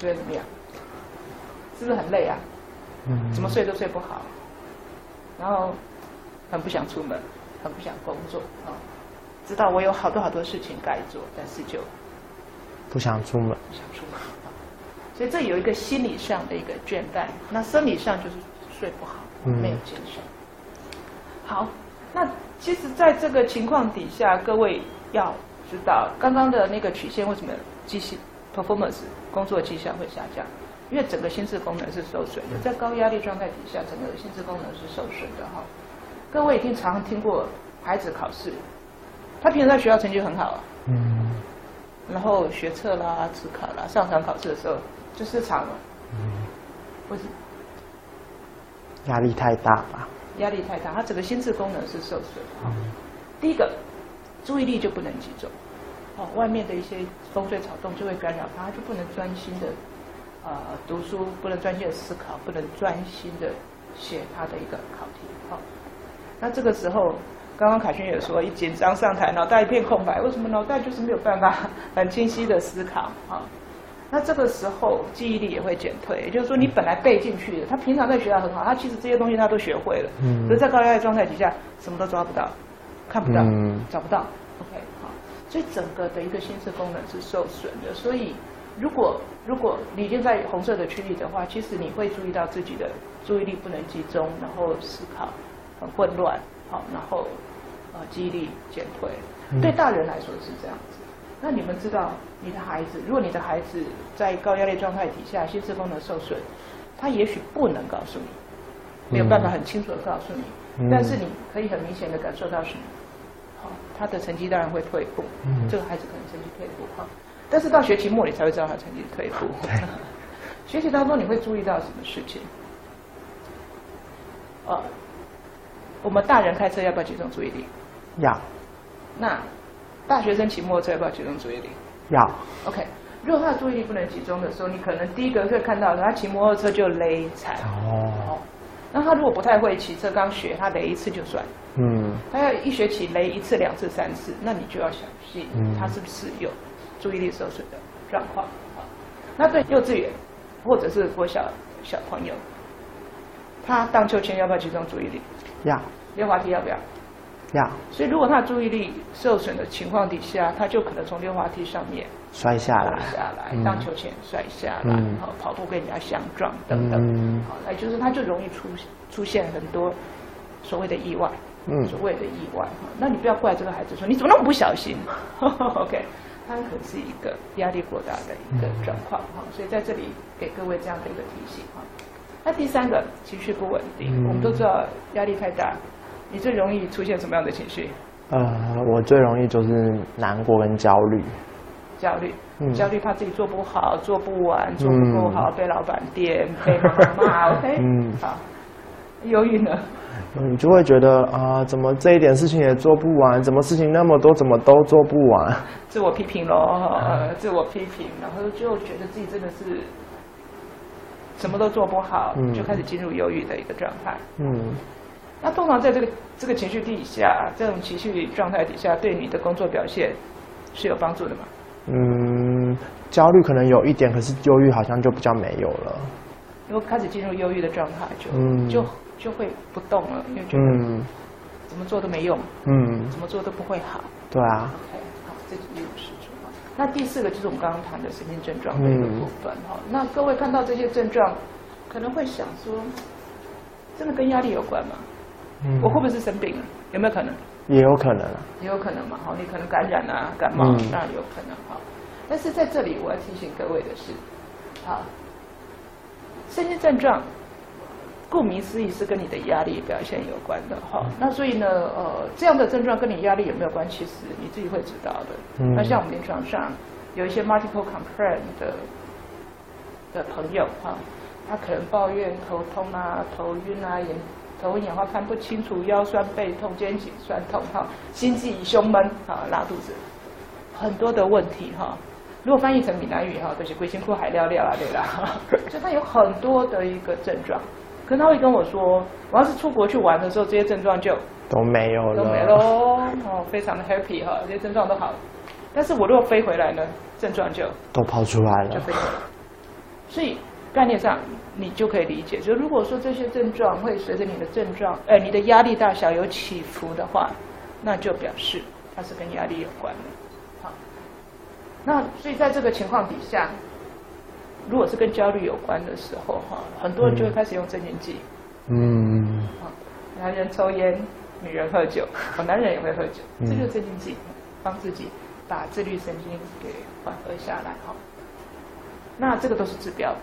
觉得怎么样？是不是很累啊？嗯怎么睡都睡不好，然后很不想出门，很不想工作啊。知道我有好多好多事情该做，但是就不想出门。不想出门啊。所以这有一个心理上的一个倦怠，那生理上就是睡不好，嗯没有精神。好，那其实在这个情况底下，各位要知道，刚刚的那个曲线为什么绩效 performance 工作绩效会下降？因为整个心智功能是受损的，在高压力状态底下，整个心智功能是受损的哈。各位一定常听过孩子考试，他平时在学校成绩很好啊，嗯然后学测啦、职考啦、上场考试的时候就失常了，为什么？压力太大吧？压力太大，他整个心智功能是受损的。第一个，注意力就不能集中，哦，外面的一些风吹草动就会干扰他，他就不能专心的呃读书，不能专心的思考，不能专心的写他的一个考题。好、那这个时候，刚刚凯旋也说，一紧张上台，脑袋一片空白，为什么脑袋就是没有办法很清晰的思考？哈、那这个时候记忆力也会减退，也就是说你本来背进去的，他平常在学校很好，他其实这些东西他都学会了，嗯可是在高压的状态底下什么都抓不到，看不到，嗯找不到。OK，好，所以整个的一个心智功能是受损的。所以如果如果你已经在红色的区域的话，其实你会注意到自己的注意力不能集中，然后思考很混乱，好，然后呃记忆力减退。对大人来说是这样子。那你们知道，你的孩子，如果你的孩子在高压力状态底下，心智功能受损，他也许不能告诉你，没有办法很清楚的告诉你，但是你可以很明显的感受到什么？好，他的成绩当然会退步，这个孩子可能成绩退步哈。但是到学期末你才会知道他成绩退步。学习当中你会注意到什么事情？呃，我们大人开车要不要集中注意力？要。那大学生骑摩托车要不要集中注意力？要。OK，如果他的注意力不能集中的时候，你可能第一个会看到他骑摩托车就雷踩。哦。那他如果不太会骑车，刚学，他雷一次就算。嗯。他要一学期雷一次、两次、三次，那你就要小心，他是不是有注意力受损的状况？那对幼稚园或者是国小小朋友，他荡秋千要不要集中注意力？要。溜滑梯要不要？要，所以如果他的注意力受损的情况底下，他就可能从溜滑梯上面摔下来，下来，荡秋千摔下来，然后跑步跟人家相撞等等，好，那就是他就容易出出现很多所谓的意外，所谓的意外。哈。那你不要怪这个孩子说你怎么那么不小心，OK，他可能是一个压力过大的一个状况。哈。所以在这里给各位这样的一个提醒。哈。那第三个情绪不稳定，我们都知道压力太大。你最容易出现什么样的情绪？呃，我最容易就是难过跟焦虑。焦虑，嗯焦虑怕自己做不好、做不完、做不够好，被老板点、被妈妈骂。OK，嗯，好。忧郁呢？你 就会觉得啊，怎么这一点事情也做不完？怎么事情那么多，怎么都做不完？自我批评喽，自我批评，然后就觉得自己真的是什么都做不好，就开始进入忧郁的一个状态。嗯。那通常在这个这个情绪底下，这种情绪状态底下，对你的工作表现是有帮助的吗？嗯，焦虑可能有一点，可是忧郁好像就比较没有了。如果开始进入忧郁的状态，就就就会不动了，因为觉得怎么做都没用，嗯，怎么做都不会好。对啊。这是一种事情。那第四个就是我们刚刚谈的神经症状的一个部分哈。那各位看到这些症状，可能会想说，真的跟压力有关吗？我会不会是生病了？有没有可能？也有可能啊。也有可能嘛，好，你可能感染啊，感冒，当然有可能哈。但是在这里，我要提醒各位的是，好，身心症状，顾名思义是跟你的压力表现有关的哈。那所以呢，呃，这样的症状跟你压力有没有关系？是你自己会知道的。那像我们临床上有一些 multiple complaint 的的朋友哈，他可能抱怨头痛啊、头晕啊、眼。头昏眼花看不清楚，腰酸背痛，肩颈酸痛，哈，心悸胸闷，哈，拉肚子，很多的问题，哈。如果翻译成闽南语，哈，就是龟辛苦海尿尿啊，对啦。就他有很多的一个症状，可他会跟我说，我要是出国去玩的时候，这些症状就都没有了，都没了，哦，非常的 happy 哈，这些症状都好了。但是我如果飞回来呢，症状就都跑出来了，就飞回来。所以。概念上，你就可以理解。就如果说这些症状会随着你的症状，呃，你的压力大小有起伏的话，那就表示它是跟压力有关的。好，那所以在这个情况底下，如果是跟焦虑有关的时候，哈，很多人就会开始用镇静剂。嗯。好，男人抽烟，女人喝酒，好，男人也会喝酒，这就是镇静剂，帮自己把自律神经给缓和下来。哈，那这个都是治标。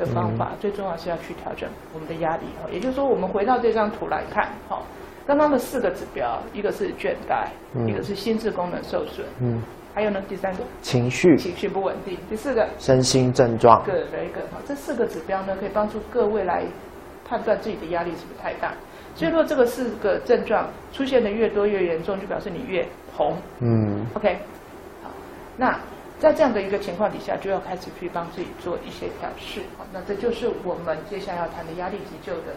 的方法最重要是要去调整我们的压力哈，也就是说，我们回到这张图来看哈，刚刚的四个指标，一个是倦怠，一个是心智功能受损，嗯，还有呢第三个情绪。情绪不稳定，第四个身心症状，个一个哈，这四个指标呢可以帮助各位来判断自己的压力是不是太大，所以说这个四个症状出现的越多越严重，就表示你越红，嗯，OK，好，那。在这样的一个情况底下，就要开始去帮自己做一些调试。好，那这就是我们接下来要谈的压力急救的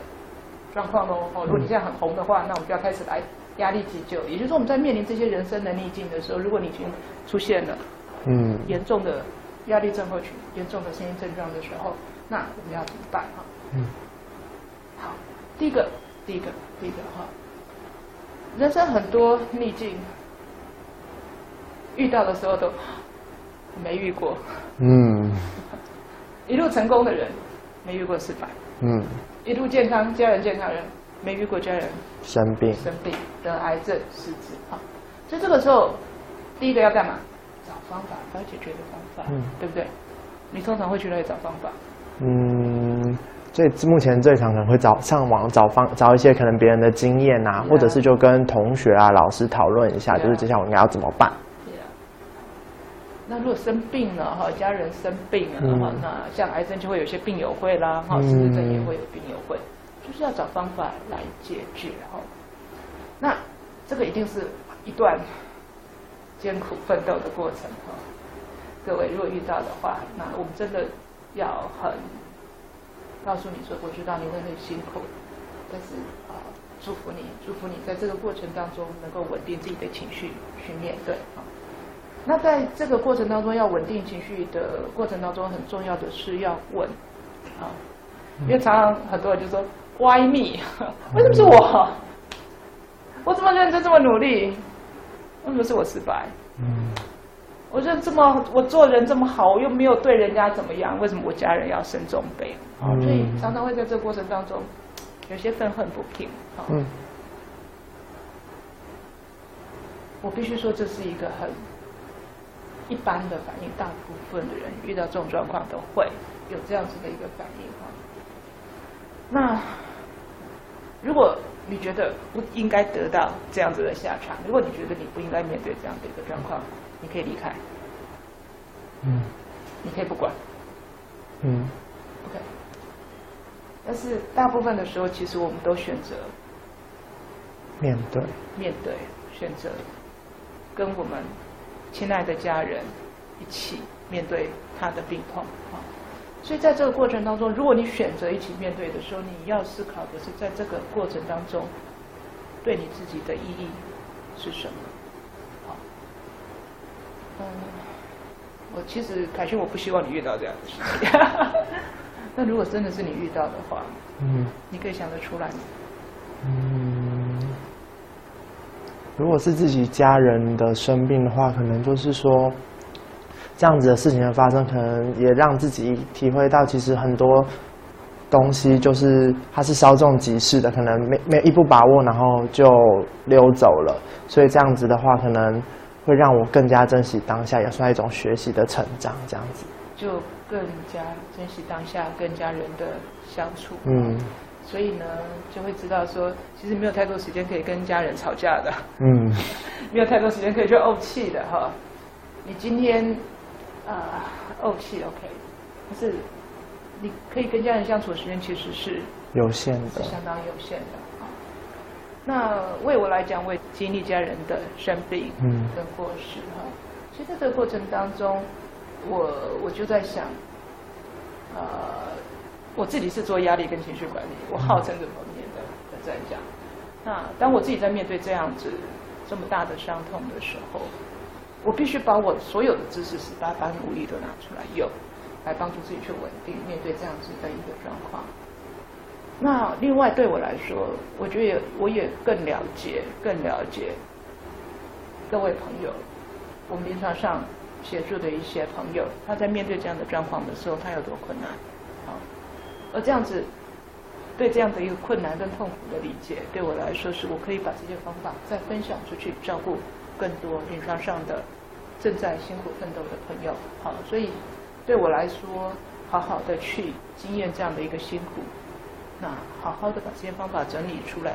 状况喽。哦，如果你现在很红的话，那我们就要开始来压力急救。也就是说，我们在面临这些人生的逆境的时候，如果你已经出现了嗯严重的压力症候群、严重的声音症状的时候，那我们要怎么办？哈，嗯，好，第一个，第一个，第一个哈，人生很多逆境。遇到的时候都没遇过，嗯一路成功的人没遇过失败，嗯，一路健康家人健康的人没遇过家人生病，生病得癌症失智啊。所以这个时候，第一个要干嘛？找方法，找解决的方法，嗯对不对？你通常会去哪里找方法？嗯，最目前最常可能会找上网找方找一些可能别人的经验啊，啊或者是就跟同学啊、老师讨论一下，就是接下来我应该要怎么办。那如果生病了哈，家人生病了嗯哈，那像癌症就会有一些病友会啦，哈，嗯失智症也会有病友会，就是要找方法来解决哈。那这个一定是一段艰苦奋斗的过程哈。各位如果遇到的话，那我们真的要很告诉你说，我知道你会很辛苦，但是啊、祝福你，祝福你在这个过程当中能够稳定自己的情绪去面对啊。那在这个过程当中，要稳定情绪的过程当中，很重要的是要问啊，因为常常很多人就说 Why me？为什么是我？我这么认真，这么努力，为什么是我失败？嗯我认这么，我做人这么好，我又没有对人家怎么样，为什么我家人要生重病？啊，嗯所以常常会在这个过程当中，有些愤恨不平啊。嗯我必须说，这是一个很一般的反应，大部分的人遇到这种状况都会有这样子的一个反应哈。那如果你觉得不应该得到这样子的下场，如果你觉得你不应该面对这样的一个状况，你可以离开，嗯你可以不管嗯，OK。但是大部分的时候，其实我们都选择面对，面对，选择跟我们亲爱的家人一起面对他的病痛啊。所以在这个过程当中，如果你选择一起面对的时候，你要思考的是，在这个过程当中，对你自己的意义是什么？好，嗯，我其实凯旋，我不希望你遇到这样的事情。那如果真的是你遇到的话，嗯你可以想得出来吗？嗯。如果是自己家人的生病的话，可能就是说，这样子的事情的发生，可能也让自己体会到，其实很多东西就是它是稍纵即逝的，可能没没一不把握，然后就溜走了。所以这样子的话，可能会让我更加珍惜当下，也算一种学习的成长。这样子，就更加珍惜当下跟家人的相处。嗯所以呢，就会知道说，其实没有太多时间可以跟家人吵架的，嗯 没有太多时间可以去怄气的哈。你今天啊、怄气 OK，可是你可以跟家人相处的时间其实是有限是的，相当有限的啊。那为我来讲，我也经历家人的生病嗯跟过世哈。其实在这个过程当中，我我就在想，呃，我自己是做压力跟情绪管理，我号称这方面的的专家。那当我自己在面对这样子这么大的伤痛的时候，我必须把我所有的知识十八般武艺都拿出来用，来帮助自己去稳定面对这样子的一个状况。那另外对我来说，我觉得也我也更了解、更了解各位朋友，我们临床上协助的一些朋友，他在面对这样的状况的时候，他有多困难，而这样子对这样的一个困难跟痛苦的理解，对我来说是我可以把这些方法再分享出去，照顾更多临床上的正在辛苦奋斗的朋友，好，所以对我来说，好好的去经验这样的一个辛苦，那好好的把这些方法整理出来，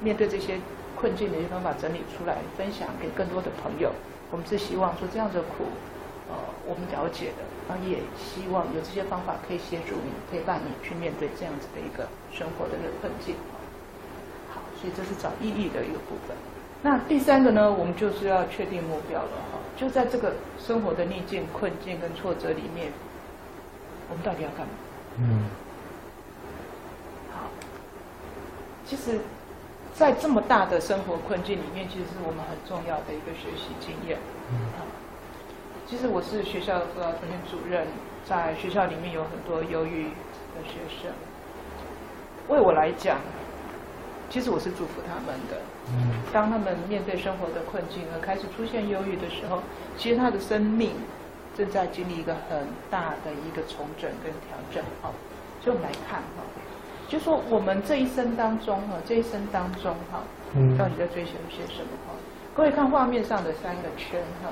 面对这些困境的一些方法整理出来，分享给更多的朋友。我们是希望说这样的苦，呃，我们了解的，然后也希望有这些方法可以协助你、陪伴你去面对这样子的一个生活的一个困境。好，所以这是找意义的一个部分。那第三个呢，我们就是要确定目标了哈。就在这个生活的逆境、困境跟挫折里面，我们到底要干嘛？嗯好，其实，在这么大的生活困境里面，其实是我们很重要的一个学习经验。啊，其实我是学校的辅导中心主任，在学校里面有很多忧郁的学生。为我来讲，其实我是祝福他们的。嗯，当他们面对生活的困境而开始出现忧郁的时候，其实他的生命正在经历一个很大的一个重整跟调整。好，所以我们来看哈，就说我们这一生当中哈，这一生当中哈，到底在追求一些什么哈？各位看画面上的三个圈哈，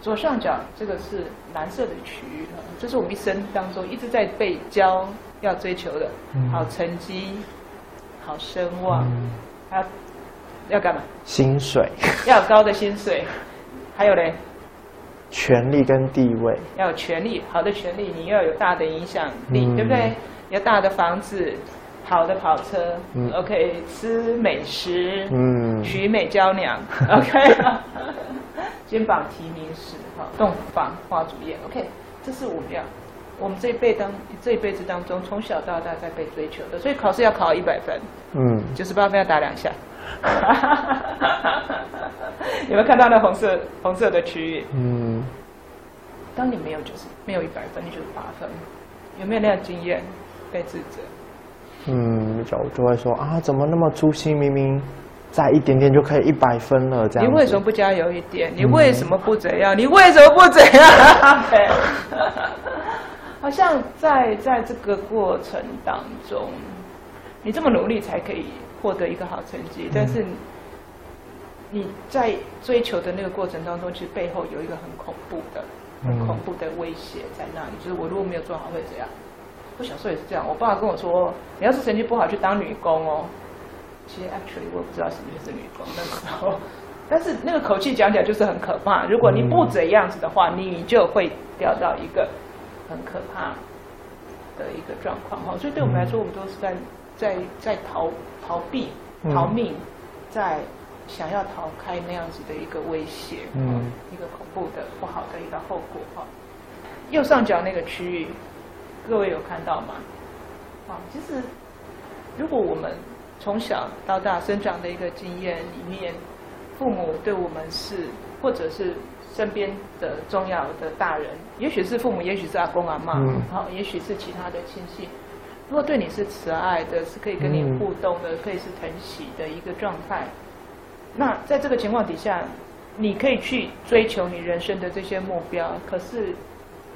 左上角这个是蓝色的区域哈，这是我们一生当中一直在被教要追求的，好成绩。好声望，还要要干嘛？薪水要有高的薪水，还有嘞，权力跟地位要有权力，好的权力，你要有大的影响力，对不对？要大的房子，好的跑车，OK，吃美食，嗯，娶美娇娘，OK，肩膀提名时，好，洞房花烛夜，OK，这是我们要。我们这一辈当这一辈子当中，从小到大在被追求的，所以考试要考一百分，嗯，九十八分要打两下。有没有看到那红色红色的区域？嗯，当你没有就是没有一百分，你就是八分。有没有那样经验？被自责？嗯，就就会说啊，怎么那么粗心？明明再一点点就可以一百分了，这样。你为什么不加油一点？你为什么不怎样？你为什么不怎样？好像在在这个过程当中，你这么努力才可以获得一个好成绩，但是你在追求的那个过程当中，其实背后有一个很恐怖的、很恐怖的威胁在那里，就是我如果没有做好会怎样？我小时候也是这样，我爸爸跟我说，你要是成绩不好去当女工哦。其实 actually 我不知道什么是女工那时候，但是那个口气讲起来就是很可怕。如果你不怎样子的话，你就会掉到一个。很可怕的一个状况哈，所以对我们来说，我们都是在在在逃逃避、逃命，在想要逃开那样子的一个威胁，嗯，一个恐怖的不好的一个后果哈。右上角那个区域，各位有看到吗？啊，其实如果我们从小到大生长的一个经验里面，父母对我们是，或者是。身边的重要的大人，也许是父母，也许是阿公阿妈，好，也许是其他的亲戚。如果对你是慈爱的，是可以跟你互动的，可以是疼惜的一个状态，那在这个情况底下，你可以去追求你人生的这些目标。可是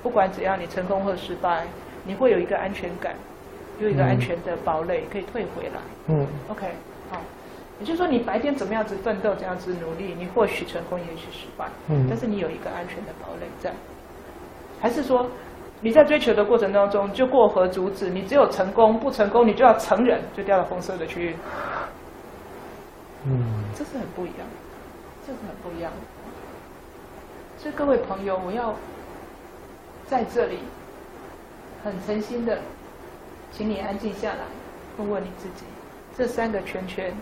不管怎样，你成功或失败，你会有一个安全感，有一个安全的堡垒可以退回来。嗯，OK，好。也就是说，你白天怎么样子奋斗，怎样子努力，你或许成功，也许失败，嗯，但是你有一个安全的堡垒在。还是说，你在追求的过程当中就过河卒子，你只有成功，不成功你就要承认，就掉到红色的区域。嗯，这是很不一样，这是很不一样。所以各位朋友，我要在这里很诚心的，请你安静下来，问问你自己，这三个圈圈。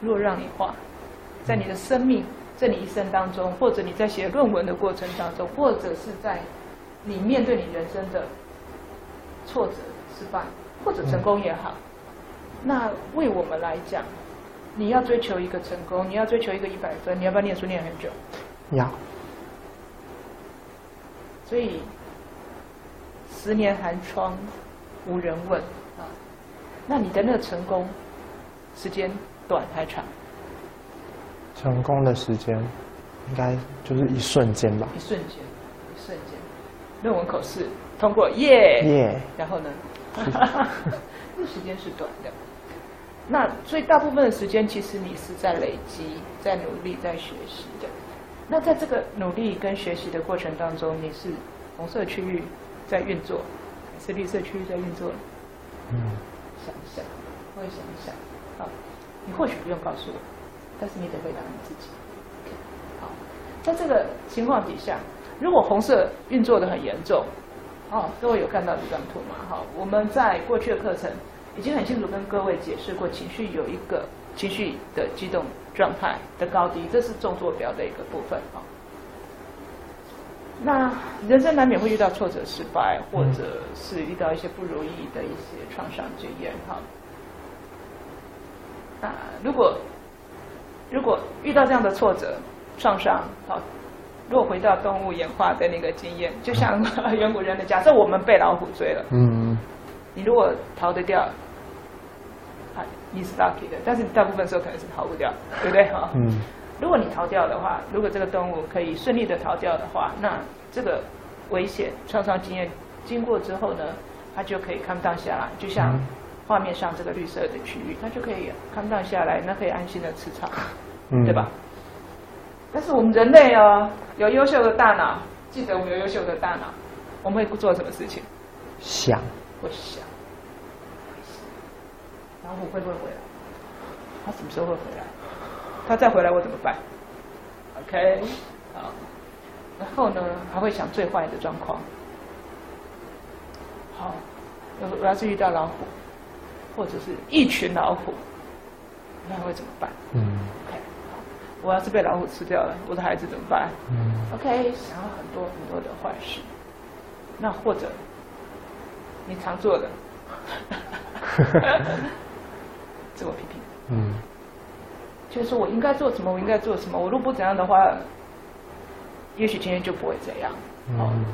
若让你画，在你的生命，在你一生当中，或者你在写论文的过程当中，或者是在你面对你人生的挫折、失败，或者成功也好，那为我们来讲，你要追求一个成功，你要追求一个一百分，你要不要念书念很久？要。所以，十年寒窗无人问啊，那你的那个成功时间？短还长？成功的时间应该就是一瞬间吧。一瞬间，一瞬间，论文口试通过，耶耶。然后呢？那时间是短的。那所以大部分的时间，其实你是在累积、在努力、在学习的。那在这个努力跟学习的过程当中，你是红色区域在运作，还是绿色区域在运作？嗯，想一想，我也想一想，好。你或许不用告诉我，但是你得回答你自己。好，在这个情况底下，如果红色运作的很严重，哦，各位有看到这张图吗？好，我们在过去的课程已经很清楚跟各位解释过，情绪有一个情绪的激动状态的高低，这是纵坐标的一个部分啊。那人生难免会遇到挫折、失败，或者是遇到一些不如意的一些创伤经验，哈。那，如果如果遇到这样的挫折、创伤，好，如果回到动物演化的那个经验，就像 远古人的假设，我们被老虎追了，嗯，你如果逃得掉，啊，你是 lucky 的，但是你大部分时候可能是逃不掉，对不对哈？嗯如果你逃掉的话，如果这个动物可以顺利的逃掉的话，那这个危险创伤经验经过之后呢，它就可以 come down 下来，就像嗯画面上这个绿色的区域，它就可以 come down 下来，那可以安心的吃草，嗯，对吧？？但是我们人类哦，有优秀的大脑，记得我们有优秀的大脑，我们会做什么事情？想，会想，老虎会不会回来？它什么时候会回来？它再回来我怎么办？OK，好，然后呢还会想最坏的状况。好，我我要是遇到老虎，或者是一群老虎，那会怎么办嗯？OK，好，我要是被老虎吃掉了，我的孩子怎么办？嗯 OK，想要很多很多的坏事，那或者你常做的 自我批评，嗯就是说我应该做什么，我应该做什么，我如果不怎样的话，也许今天就不会这样。哦，嗯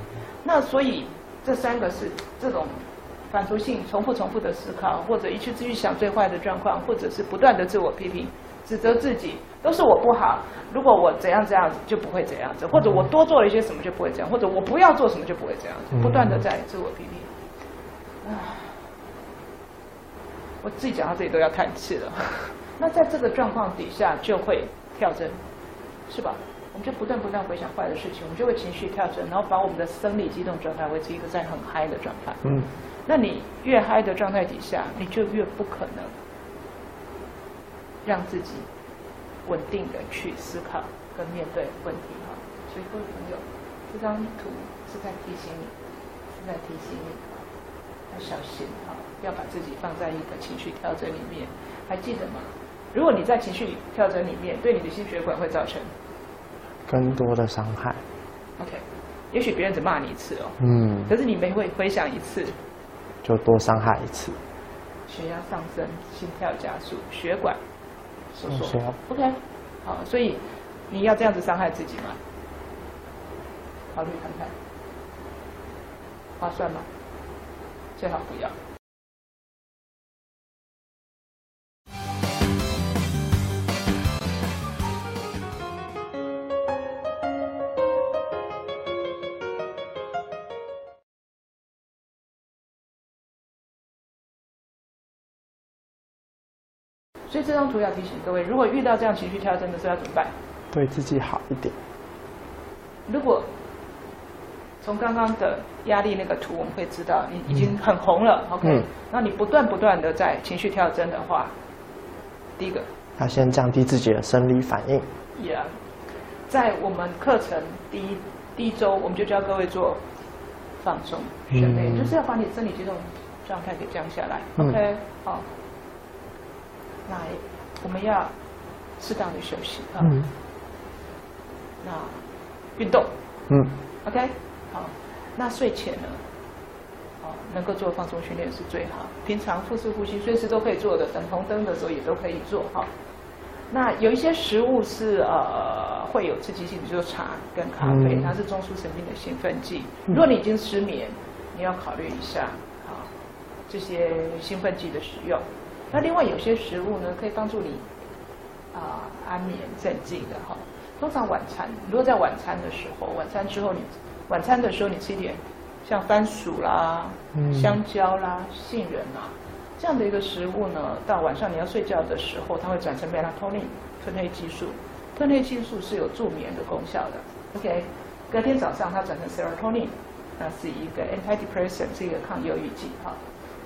那所以这三个是这种反刍性、重复重复的思考，或者一去继续想最坏的状况，或者是不断的自我批评、指责自己，都是我不好。如果我怎样怎样子，就不会这样子；或者我多做了一些什么，就不会这样；或者我不要做什么，就不会这样子。嗯不断的在自我批评。啊，我自己讲到这里都要叹气了。那在这个状况底下，就会跳针，是吧？我们就不断不断回想坏的事情，我们就会情绪跳针，然后把我们的生理激动状态维持一个在很嗨的状态。嗯那你越嗨的状态底下，你就越不可能让自己稳定的去思考跟面对问题哈。所以各位朋友，这张图是在提醒你，是在提醒你要小心哈，不要把自己放在一个情绪跳针里面。还记得吗？如果你在情绪跳针里面，对你的心血管会造成更多的伤害。OK，也许别人只骂你一次哦，嗯，可是你每回回想一次，就多伤害一次。血压上升，心跳加速，血管收缩。OK，好，所以你要这样子伤害自己吗？考虑看看，划算吗？最好不要。所以这张图要提醒各位，如果遇到这样情绪跳针的时候要怎么办？对自己好一点。如果从刚刚的压力那个图，我们会知道你已经很红了、o k 嗯那你不断不断的在情绪跳针的话，第一个要先降低自己的生理反应。，Yeah，在我们课程第一第一周，我们就教各位做放松训练，嗯就是要把你生理激动状态给降下来。嗯 OK，好，那我们要适当的休息啊。嗯那运动嗯，OK，好，那睡前呢，哦，能够做放松训练是最好。平常腹式呼吸随时都可以做的，等红灯的时候也都可以做哈。那有一些食物是呃会有刺激性，比如说茶跟咖啡，嗯它是中枢神经的兴奋剂。嗯如果你已经失眠，你要考虑一下啊这些兴奋剂的使用。那另外有些食物呢，可以帮助你啊、安眠镇静的哈。通常晚餐，如果在晚餐的时候，晚餐之后你晚餐的时候你吃一点像番薯啦、嗯香蕉啦、杏仁啊这样的一个食物呢，到晚上你要睡觉的时候，它会转成 melatonin 褪黑激素，褪黑激素是有助眠的功效的。OK，隔天早上它转成 serotonin，那是一个 antidepressant，是一个抗忧郁剂哈。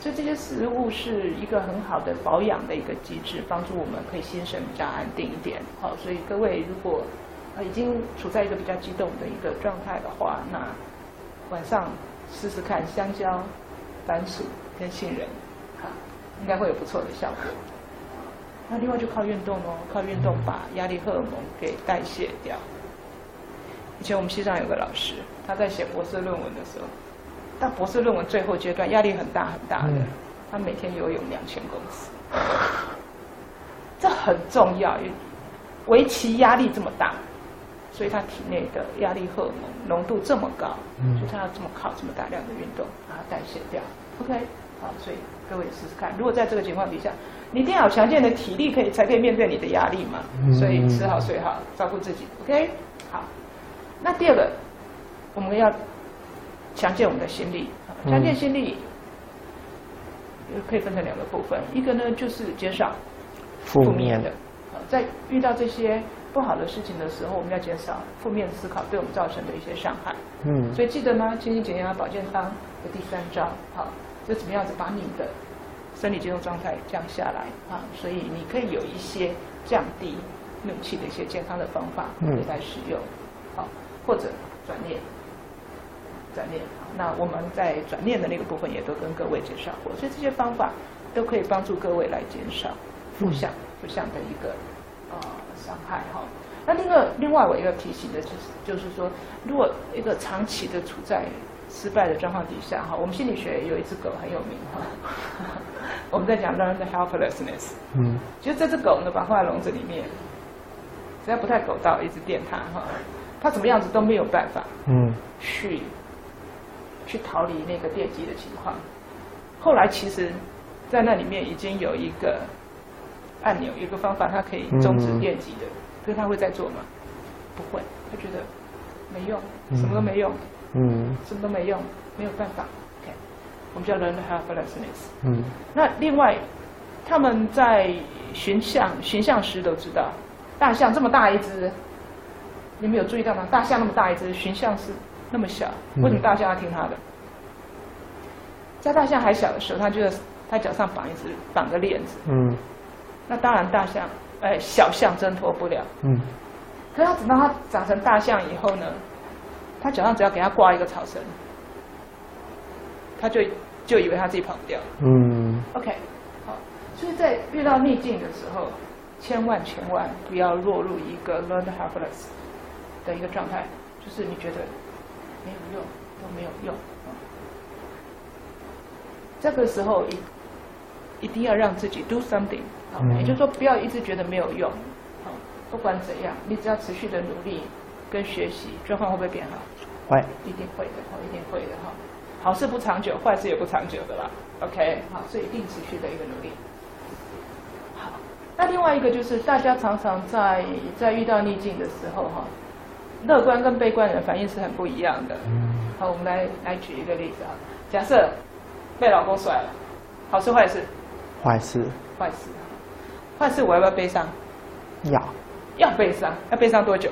所以这些食物是一个很好的保养的一个机制，帮助我们可以心神比较安定一点。好，所以各位如果呃已经处在一个比较激动的一个状态的话，那晚上试试看香蕉、番薯跟杏仁，哈，应该会有不错的效果。那另外就靠运动哦，靠运动把压力荷尔蒙给代谢掉。以前我们系上有个老师，他在写博士论文的时候，到博士论文最后阶段，压力很大很大的，嗯他每天游泳两千公尺，这很重要，因为为其压力这么大，所以他体内的压力荷尔蒙浓度这么高，嗯所以他要这么靠这么大量的运动把它代谢掉。OK，好，所以各位试试看，如果在这个情况底下，你一定要有强健的体力，可以才可以面对你的压力嘛。所以吃好睡好，照顾自己，OK。好，那第二个，我们要强健我们的心力，强健心力可以分成两个部分，一个呢就是减少负面的，在遇到这些。不好的事情的时候，我们要减少负面思考对我们造成的一些伤害。嗯，所以记得吗？清心减压保健汤的第三招，好，就怎么样子把你的生理激动状态降下来啊？所以你可以有一些降低怒气的一些健康的方法来使用，好，或者转念，转念。那我们在转念的那个部分也都跟各位介绍过，所以这些方法都可以帮助各位来减少负向负向的一个呃。伤害哈，那另外另外我一个提醒的就是就是说，如果一个长期的处在失败的状况底下哈，我们心理学有一只狗很有名哈，我们在讲 learn the helplessness，嗯，就是这只狗呢，把放在笼子里面，只要不太狗道，一直电它哈，它怎么样子都没有办法，嗯，去去逃离那个电击的情况。后来其实，在那里面已经有一个。按钮有个方法，它可以终止电击的，可是他会再做吗？不会，他觉得没用，什么都没用，嗯，什么都没用，没有办法。OK，我们叫 learn helplessness。嗯，那另外，他们在寻象寻象时都知道，大象这么大一只，你们有注意到吗？大象那么大一只，寻象是那么小，为什么大象要听他的？在大象还小的时候，他就在他脚上绑一只绑个链子。嗯。那当然，大象，哎，小象挣脱不了。嗯。可是，等到它长成大象以后呢，它脚上只要给它挂一个草绳，它就就以为它自己跑不掉。嗯。OK，好。所以在遇到逆境的时候，千万千万不要落入一个 learn helpless 的一个状态，就是你觉得没有用，都没有用。这个时候一一定要让自己 do something。好，也就是说，不要一直觉得没有用。好，不管怎样，你只要持续的努力跟学习，状况会不会变好？会，一定会的，哈，一定会的，哈。好事不长久，坏事也不长久的啦。OK，好，所以一定持续的一个努力。好，那另外一个就是，大家常常在在遇到逆境的时候，哈，乐观跟悲观的反应是很不一样的。嗯。好，我们来来举一个例子啊，假设被老公甩了，好事坏事？坏事。坏事。坏事我要不要悲伤？要，要悲伤，要悲伤多久？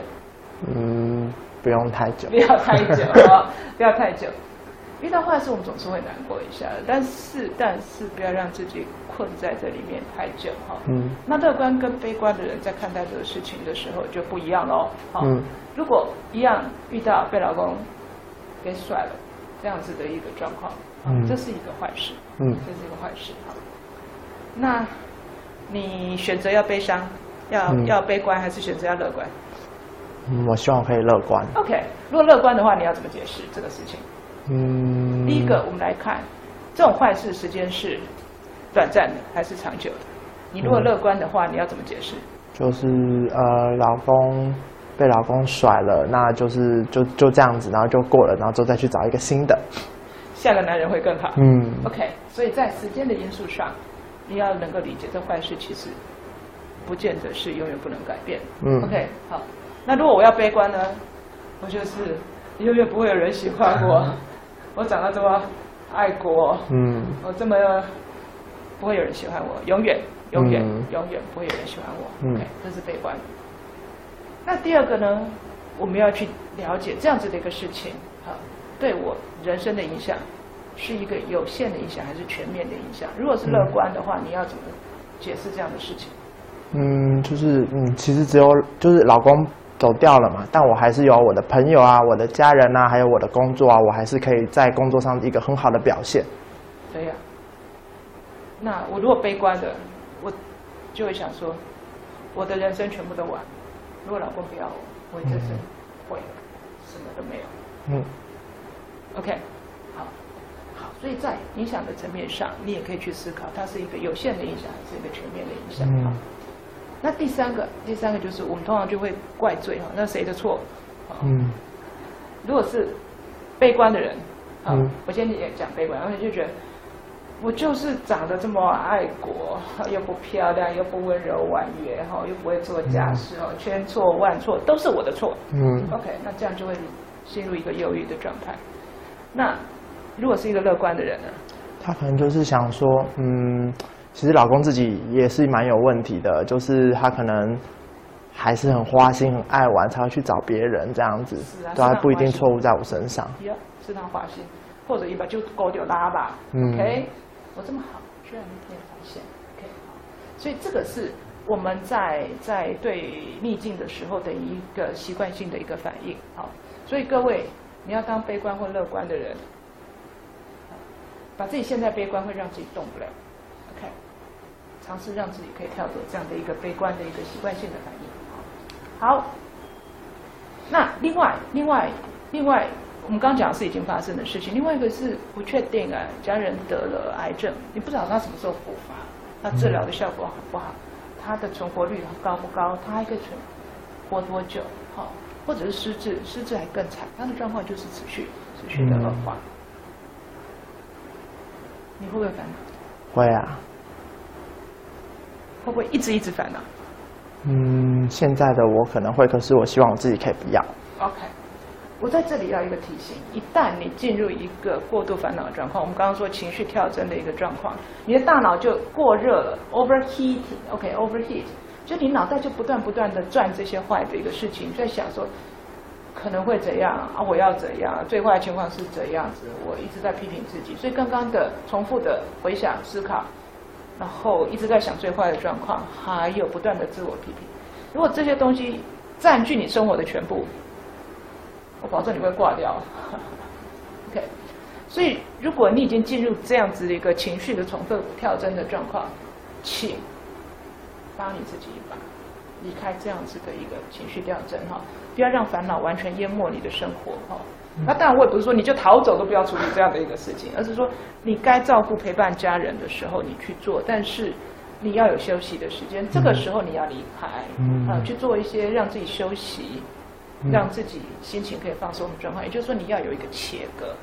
嗯，不用太久。不要太久啊！不要太久。遇到坏事，我们总是会难过一下的，但是但是不要让自己困在这里面太久哈。嗯。那乐观跟悲观的人在看待这个事情的时候就不一样喽。嗯。如果一样遇到被老公给甩了这样子的一个状况，嗯，这是一个坏事。嗯。这是一个坏事哈。那。你选择要悲伤，要要悲观，还是选择要乐观？嗯，我希望可以乐观。OK，如果乐观的话，你要怎么解释这个事情？嗯，第一个，我们来看，这种坏事时间是短暂的还是长久的？你如果乐观的话，你要怎么解释？就是呃，老公被老公甩了，那就是就就这样子，然后就过了，然后之后再去找一个新的，下个男人会更好。嗯，OK，所以在时间的因素上。你要能够理解，这坏事其实不见得是永远不能改变。嗯，OK，好。那如果我要悲观呢？我就是永远不会有人喜欢我。我长得这么爱国，嗯，我这么不会有人喜欢我，永远、永远、永远不会有人喜欢我。OK，这是悲观。那第二个呢？我们要去了解这样子的一个事情，好，对我人生的影响。是一个有限的影响还是全面的影响？如果是乐观的话，你要怎么解释这样的事情？嗯，就是嗯，其实只有就是老公走掉了嘛，但我还是有我的朋友啊，我的家人啊，还有我的工作啊，我还是可以在工作上一个很好的表现。对呀。那我如果悲观的，我就会想说，我的人生全部都完。如果老公不要我，我这生会什么都没有。嗯。OK 好，好。所以在影响的层面上，你也可以去思考，它是一个有限的影响，还是一个全面的影响？嗯。那第三个，第三个就是我们通常就会怪罪哈，那谁的错？嗯。如果是悲观的人，嗯，我先也讲悲观，而且就觉得我就是长得这么爱国，又不漂亮，又不温柔婉约，哈，又不会做家事，哦，千错万错都是我的错。嗯 OK，那这样就会陷入一个忧郁的状态。那如果是一个乐观的人呢？他可能就是想说，嗯，其实老公自己也是蛮有问题的，就是他可能还是很花心、很爱玩，才会去找别人这样子是啊，对，还不一定错误在我身上。呀，是他花心，或者一把就勾掉拉吧。嗯 OK，我这么好，居然没有发现。OK，所以这个是我们在在对逆境的时候的一个习惯性的一个反应。好，所以各位，你要当悲观或乐观的人，把自己现在悲观会让自己动不了。尝试让自己可以跳走这样的一个悲观的一个习惯性的反应。好，那另外另外另外，我们刚刚讲的是已经发生的事情，另外一个是不确定啊，家人得了癌症，你不知道他什么时候复发，他治疗的效果好不好，他的存活率高不高，他还可以存活多久？好、或者是失智，失智还更惨，他的状况就是持续持续的恶化。你会不会烦恼？会啊，会不会一直一直烦恼嗯，现在的我可能会，可是我希望我自己可以不要。？OK，我在这里要一个提醒：一旦你进入一个过度烦恼的状况，我们刚刚说情绪跳针的一个状况，你的大脑就过热了，overheating，OK，overheat，、就你脑袋就不断不断的转这些坏的一个事情，在想说可能会怎样啊，我要怎样，最坏的情况是怎样子，我一直在批评自己，所以刚刚的重复的回想思考，然后一直在想最坏的状况，还有不断的自我批评，如果这些东西占据你生活的全部，我保证你会挂掉。OK，所以如果你已经进入这样子的一个情绪的重复跳针的状况，请帮你自己一把，离开这样子的一个情绪跳针哈，不要让烦恼完全淹没你的生活哈。那当然，我也不是说你就逃走都不要处理这样的一个事情，而是说你该照顾陪伴家人的时候你去做，但是你要有休息的时间，这个时候你要离开，嗯啊，去做一些让自己休息，让自己心情可以放松的状况。也就是说，你要有一个切割，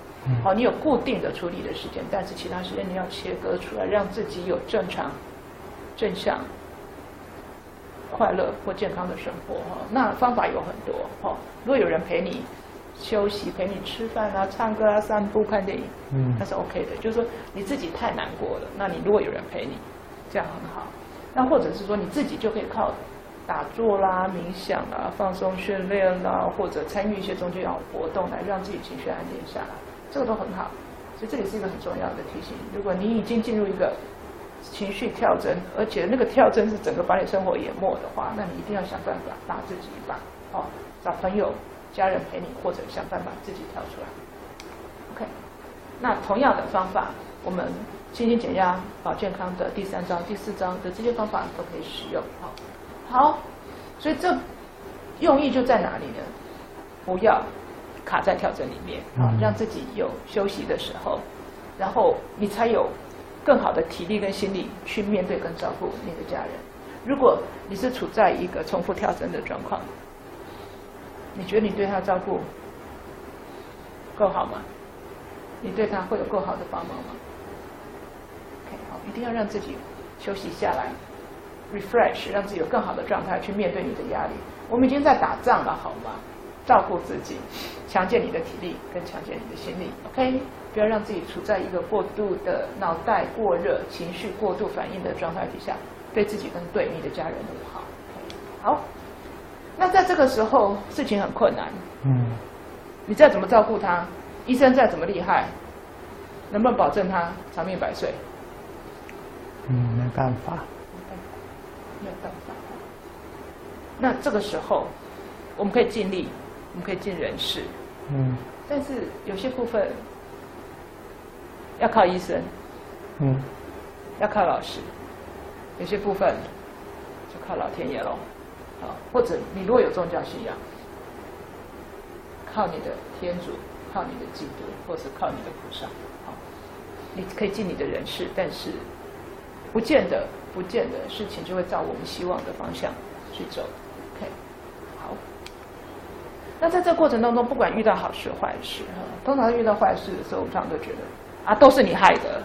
好，你有固定的处理的时间，但是其他时间你要切割出来，让自己有正常、正向、快乐或健康的生活哈。那方法有很多哈，如果有人陪你休息、陪你吃饭啊、唱歌啊、散步、看电影，嗯那是 OK 的。就是说你自己太难过了，那你如果有人陪你，这样很好。那或者是说你自己就可以靠打坐啦、冥想啦、放松训练啦，或者参与一些宗教活动来让自己情绪安定下来，这个都很好。所以这里是一个很重要的提醒。如果你已经进入一个情绪跳针，而且那个跳针是整个把你生活淹没的话，那你一定要想办法打自己一把，哦，找朋友、家人陪你，或者想办法自己跳出来。OK，那同样的方法，我们心情减压保健康的第三章、第四章的这些方法都可以使用。好，好，所以这用意就在哪里呢？不要卡在跳针里面啊，嗯让自己有休息的时候，然后你才有更好的体力跟心力去面对跟照顾你的家人。如果你是处在一个重复跳针的状况，你觉得你对他照顾够好吗？你对他会有够好的帮忙吗？OK，好，一定要让自己休息下来，refresh，让自己有更好的状态去面对你的压力。我们已经在打仗了，好吗？照顾自己，强健你的体力，跟强健你的心力。OK，不要让自己处在一个过度的脑袋过热、情绪过度反应的状态底下，对自己跟对你的家人都不好。好，那在这个时候，事情很困难，嗯你再怎么照顾他，医生再怎么厉害，能不能保证他长命百岁？嗯，没办法。没有办法。那这个时候，我们可以尽力，我们可以尽人事，嗯但是有些部分要靠医生，嗯要靠老师，有些部分就靠老天爷喽。或者你如果有宗教信仰，靠你的天主，靠你的基督，或是靠你的菩萨。好，你可以尽你的人事，但是不见得，不见得事情就会照我们希望的方向去走。OK，好。那在这过程当中，不管遇到好事坏事，哈，通常遇到坏事的时候，我们常常都觉得啊，都是你害的。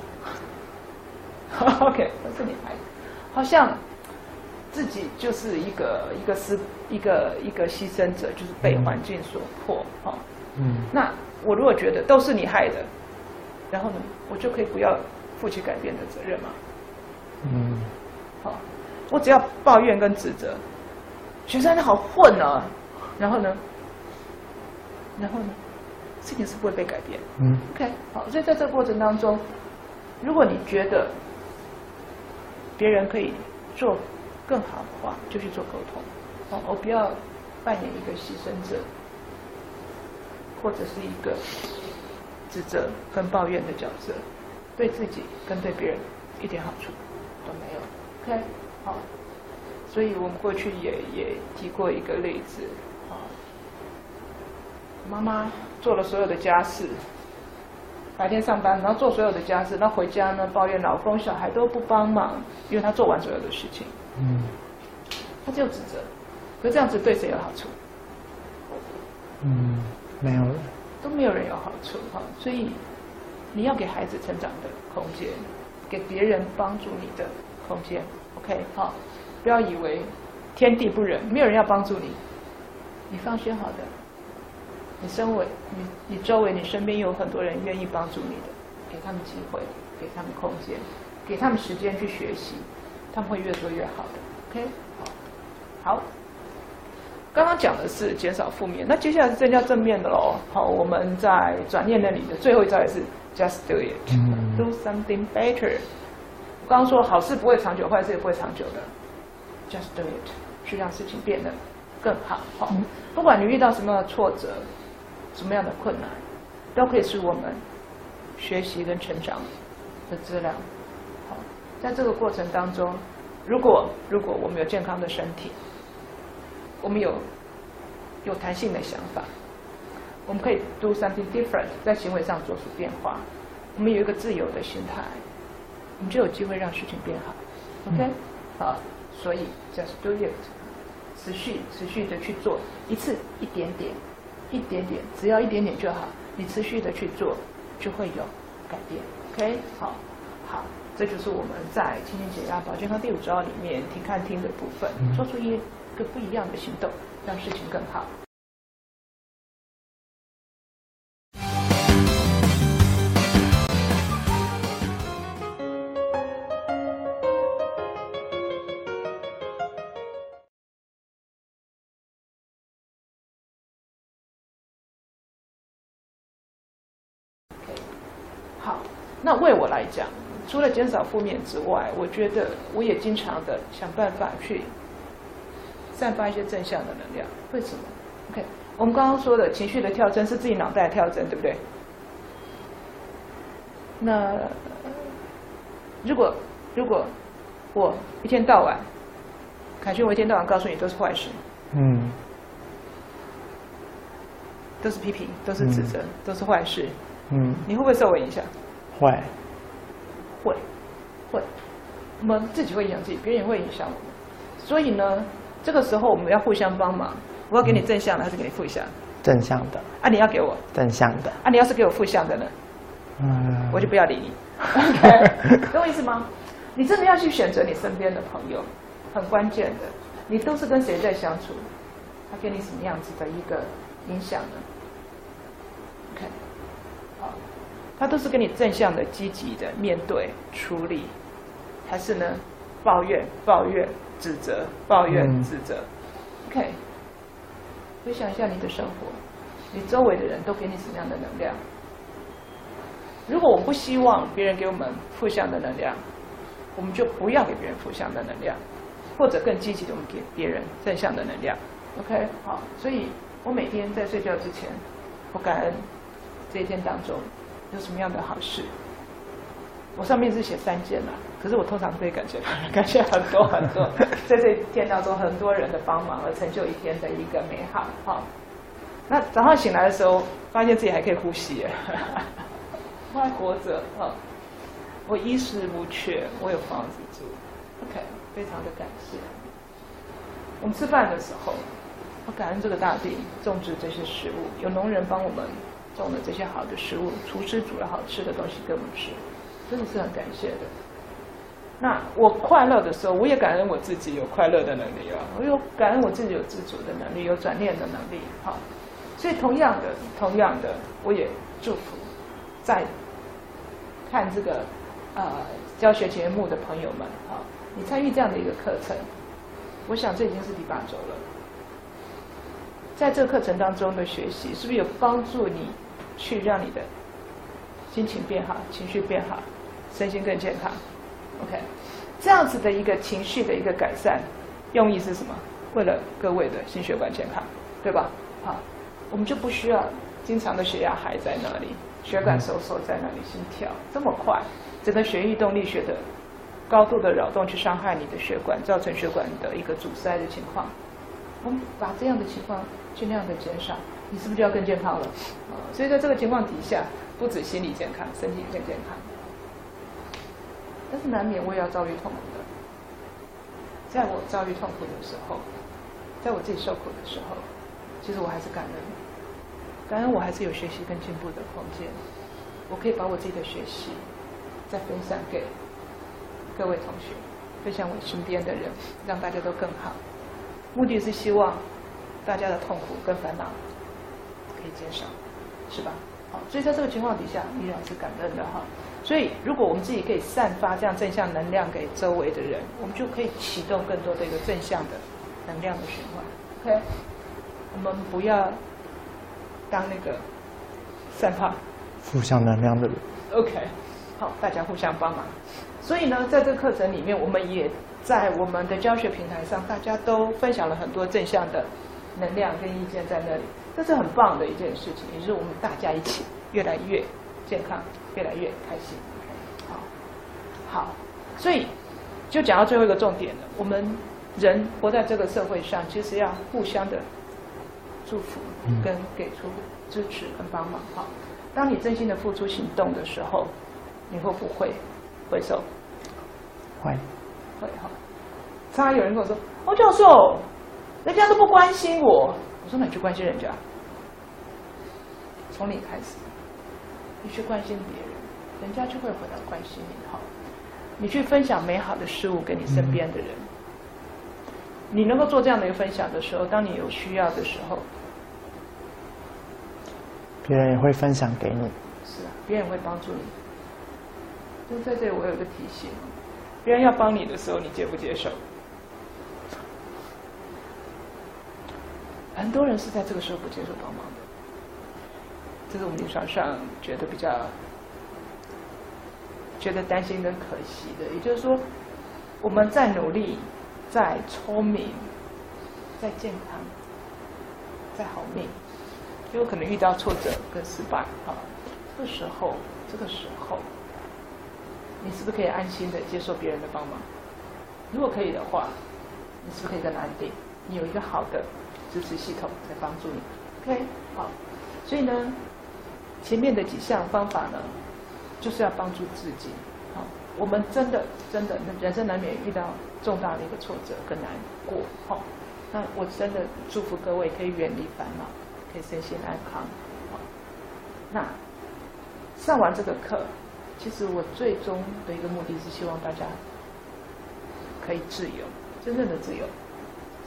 OK，都是你害的，好像自己就是一个一个是一个一个牺牲者，就是被环境所迫哈。嗯。那我如果觉得都是你害的，然后呢，我就可以不要负起改变的责任嘛。嗯。好，我只要抱怨跟指责，学生好混啊，然后呢，然后呢，事情是不会被改变。嗯。OK，好，所以在这个过程当中，如果你觉得别人可以做更好的话，就去做沟通，哦，我不要扮演一个牺牲者，或者是一个指责跟抱怨的角色，对自己跟对别人一点好处都没有。OK，好，所以我们过去也也提过一个例子，啊，妈妈做了所有的家事，白天上班，然后做所有的家事，那回家呢抱怨老公、小孩都不帮忙，因为她做完所有的事情，嗯他就指责。可这样子对谁有好处？嗯，没有了。都没有人有好处哈。所以你要给孩子成长的空间，给别人帮助你的空间。OK，好，不要以为天地不仁，没有人要帮助你，你放心好的。你身为你你周围你身边有很多人愿意帮助你的，给他们机会，给他们空间，给他们时间去学习，他们会越做越好的。OK，好，刚刚讲的是减少负面，那接下来是增加正面的喽。好，我们在转念那里的最后一招也是 just do it，do、嗯 something better。我刚刚说好事不会长久，坏事也不会长久的，just do it，去让事情变得更好。好，不管你遇到什么样的挫折，什么样的困难，都可以是我们学习跟成长的资料。好，在这个过程当中，如果如果我们有健康的身体，我们有有弹性的想法，我们可以 do something different，在行为上做出变化。我们有一个自由的心态，我们就有机会让事情变好。OK，好，所以 just do it，持续持续的去做，一次一点点，一点点，只要一点点就好。你持续的去做，就会有改变。OK，好，好，这就是我们在《青年解压保健康》第五招里面听看听的部分，做出一个不一样的行动，让事情更好。好，那为我来讲，除了减少负面之外，我觉得我也经常的想办法去散发一些正向的能量。为什么？OK，我们刚刚说的情绪的跳针是自己脑袋的跳针，对不对？那如果如果我一天到晚，凯旋，我一天到晚告诉你都是坏事，嗯都是批评，都是指责，都是坏事，嗯，你会不会受我影响？会，会，会，我们自己会影响自己，别人也会影响我们。所以呢，这个时候我们要互相帮忙。我要给你正向的，还是给你负向？正向的，啊，你要给我，正向的，啊，你要是给我负向的呢，嗯，我就不要理你。OK，懂我意思吗？你真的要去选择你身边的朋友，很关键的。你都是跟谁在相处？他给你什么样子的一个影响呢？OK，好，他都是跟你正向的、积极的面对处理，还是呢抱怨、抱怨、指责、抱怨、嗯指责？OK，回想一下你的生活，你周围的人都给你什么样的能量？如果我们不希望别人给我们负向的能量，我们就不要给别人负向的能量，或者更积极的，我们给别人正向的能量。OK，好，所以我每天在睡觉之前，我感恩这一天当中有什么样的好事。我上面是写三件啦，可是我通常都会感谢感谢很多很多，在这一天当中很多人的帮忙而成就一天的一个美好。哦，那早上醒来的时候，发现自己还可以呼吸耶，我还活着哦！我衣食无缺，我有房子住，OK，非常的感谢。我们吃饭的时候，我感恩这个大地种植这些食物，有农人帮我们种的这些好的食物，厨师煮了好吃的东西给我们吃，真的是很感谢的。那我快乐的时候，我也感恩我自己有快乐的能力啊，我有感恩我自己有自主的能力，有转念的能力，好。所以同样的，同样的，我也祝福在看这个呃教学节目的朋友们，啊，你参与这样的一个课程，我想这已经是第八周了。在这个课程当中的学习，是不是有帮助你去让你的心情变好，情绪变好，身心更健康？OK，这样子的一个情绪的一个改善，用意是什么？为了各位的心血管健康，对吧？好，我们就不需要经常的血压还在那里，血管收缩在那里，心跳这么快，整个血液动力学的高度的扰动去伤害你的血管，造成血管的一个阻塞的情况。我们把这样的情况尽量的减少，你是不是就要更健康了？啊，所以在这个情况底下，不止心理健康，身体也更健康。但是难免我也要遭遇痛苦的，在我遭遇痛苦的时候，在我自己受苦的时候，其实我还是感恩，感恩我还是有学习跟进步的空间，我可以把我自己的学习再分享给各位同学，分享我身边的人，让大家都更好。目的是希望大家的痛苦跟烦恼可以减少，是吧？好，所以在这个情况底下，依然是感恩的哈。所以，如果我们自己可以散发这样正向能量给周围的人，我们就可以启动更多的一个正向的能量的循环。OK，我们不要当那个散发负向能量的人。OK，好，大家互相帮忙。所以呢，在这个课程里面，我们也在我们的教学平台上，大家都分享了很多正向的能量跟意见在那里，这是很棒的一件事情，也就是我们大家一起越来越健康。越来越开心，好，好，所以就讲到最后一个重点了。我们人活在这个社会上，其实要互相的祝福，跟给出支持跟帮忙。哈，当你真心的付出行动的时候，你会不会回收？会，会哈。常常有人跟我说：“欧教授，人家都不关心我。”我说：“那你去关心人家，从你开始。”你去关心别人，人家就会回来关心你。好，你去分享美好的事物给你身边的人，你能够做这样的一个分享的时候，当你有需要的时候，别人也会分享给你。是啊，别人也会帮助你。就在这里，我有个提醒：别人要帮你的时候，你接不接受？很多人是在这个时候不接受帮忙。这是我们临床上觉得比较觉得担心跟可惜的，也就是说，我们再努力、再聪明、再健康、再好命，有可能遇到挫折跟失败。啊，这个时候，这个时候，你是不是可以安心的接受别人的帮忙？如果可以的话，你是不是可以更安定？你有一个好的支持系统在帮助你。OK，好，所以呢。前面的几项方法呢，就是要帮助自己。好，我们真的真的人生难免遇到重大的一个挫折跟难过。好，那我真的祝福各位可以远离烦恼，可以身心安康。好，那上完这个课，其实我最终的一个目的是希望大家可以自由，真正的自由，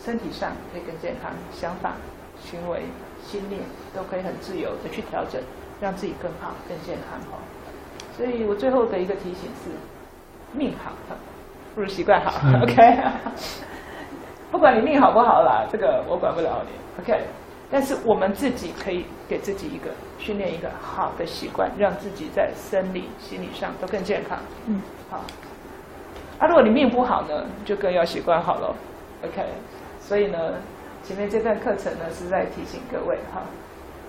身体上可以更健康，想法、行为、心念都可以很自由的去调整。让自己更好、更健康哈。所以我最后的一个提醒是：命好不如习惯好。OK，不管你命好不好啦，这个我管不了你。OK，但是我们自己可以给自己一个训练一个好的习惯，让自己在生理、心理上都更健康。嗯，好。啊，如果你命不好呢，就更要习惯好了。OK，所以呢，前面这段课程呢是在提醒各位哈。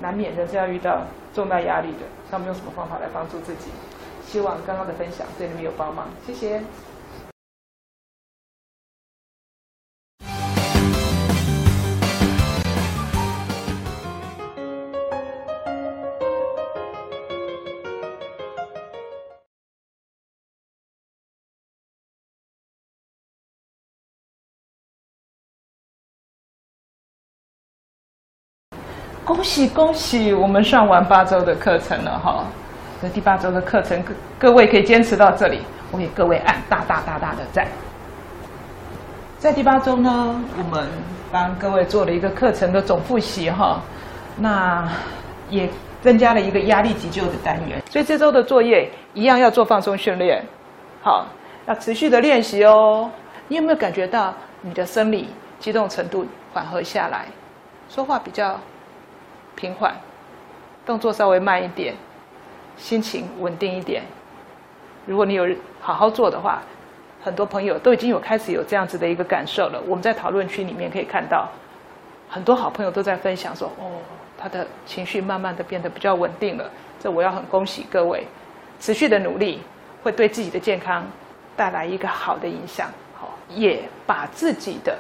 难免的是要遇到重大压力的，他们用什么方法来帮助自己？希望刚刚的分享对你们有帮忙，谢谢。恭喜恭喜！我们上完八周的课程了哈，这第八周的课程，各各位可以坚持到这里。我给各位按大大大大的赞。在第八周呢，我们帮各位做了一个课程的总复习哈，那也增加了一个压力急救的单元。所以这周的作业一样要做放松训练，好，要持续的练习哦。你有没有感觉到你的生理激动程度缓和下来，说话比较平缓，动作稍微慢一点，心情稳定一点？如果你有好好做的话，很多朋友都已经有开始有这样子的一个感受了。我们在讨论区里面可以看到，很多好朋友都在分享说：“哦，他的情绪慢慢的变得比较稳定了。”这我要很恭喜各位，持续的努力会对自己的健康带来一个好的影响。好，也把自己的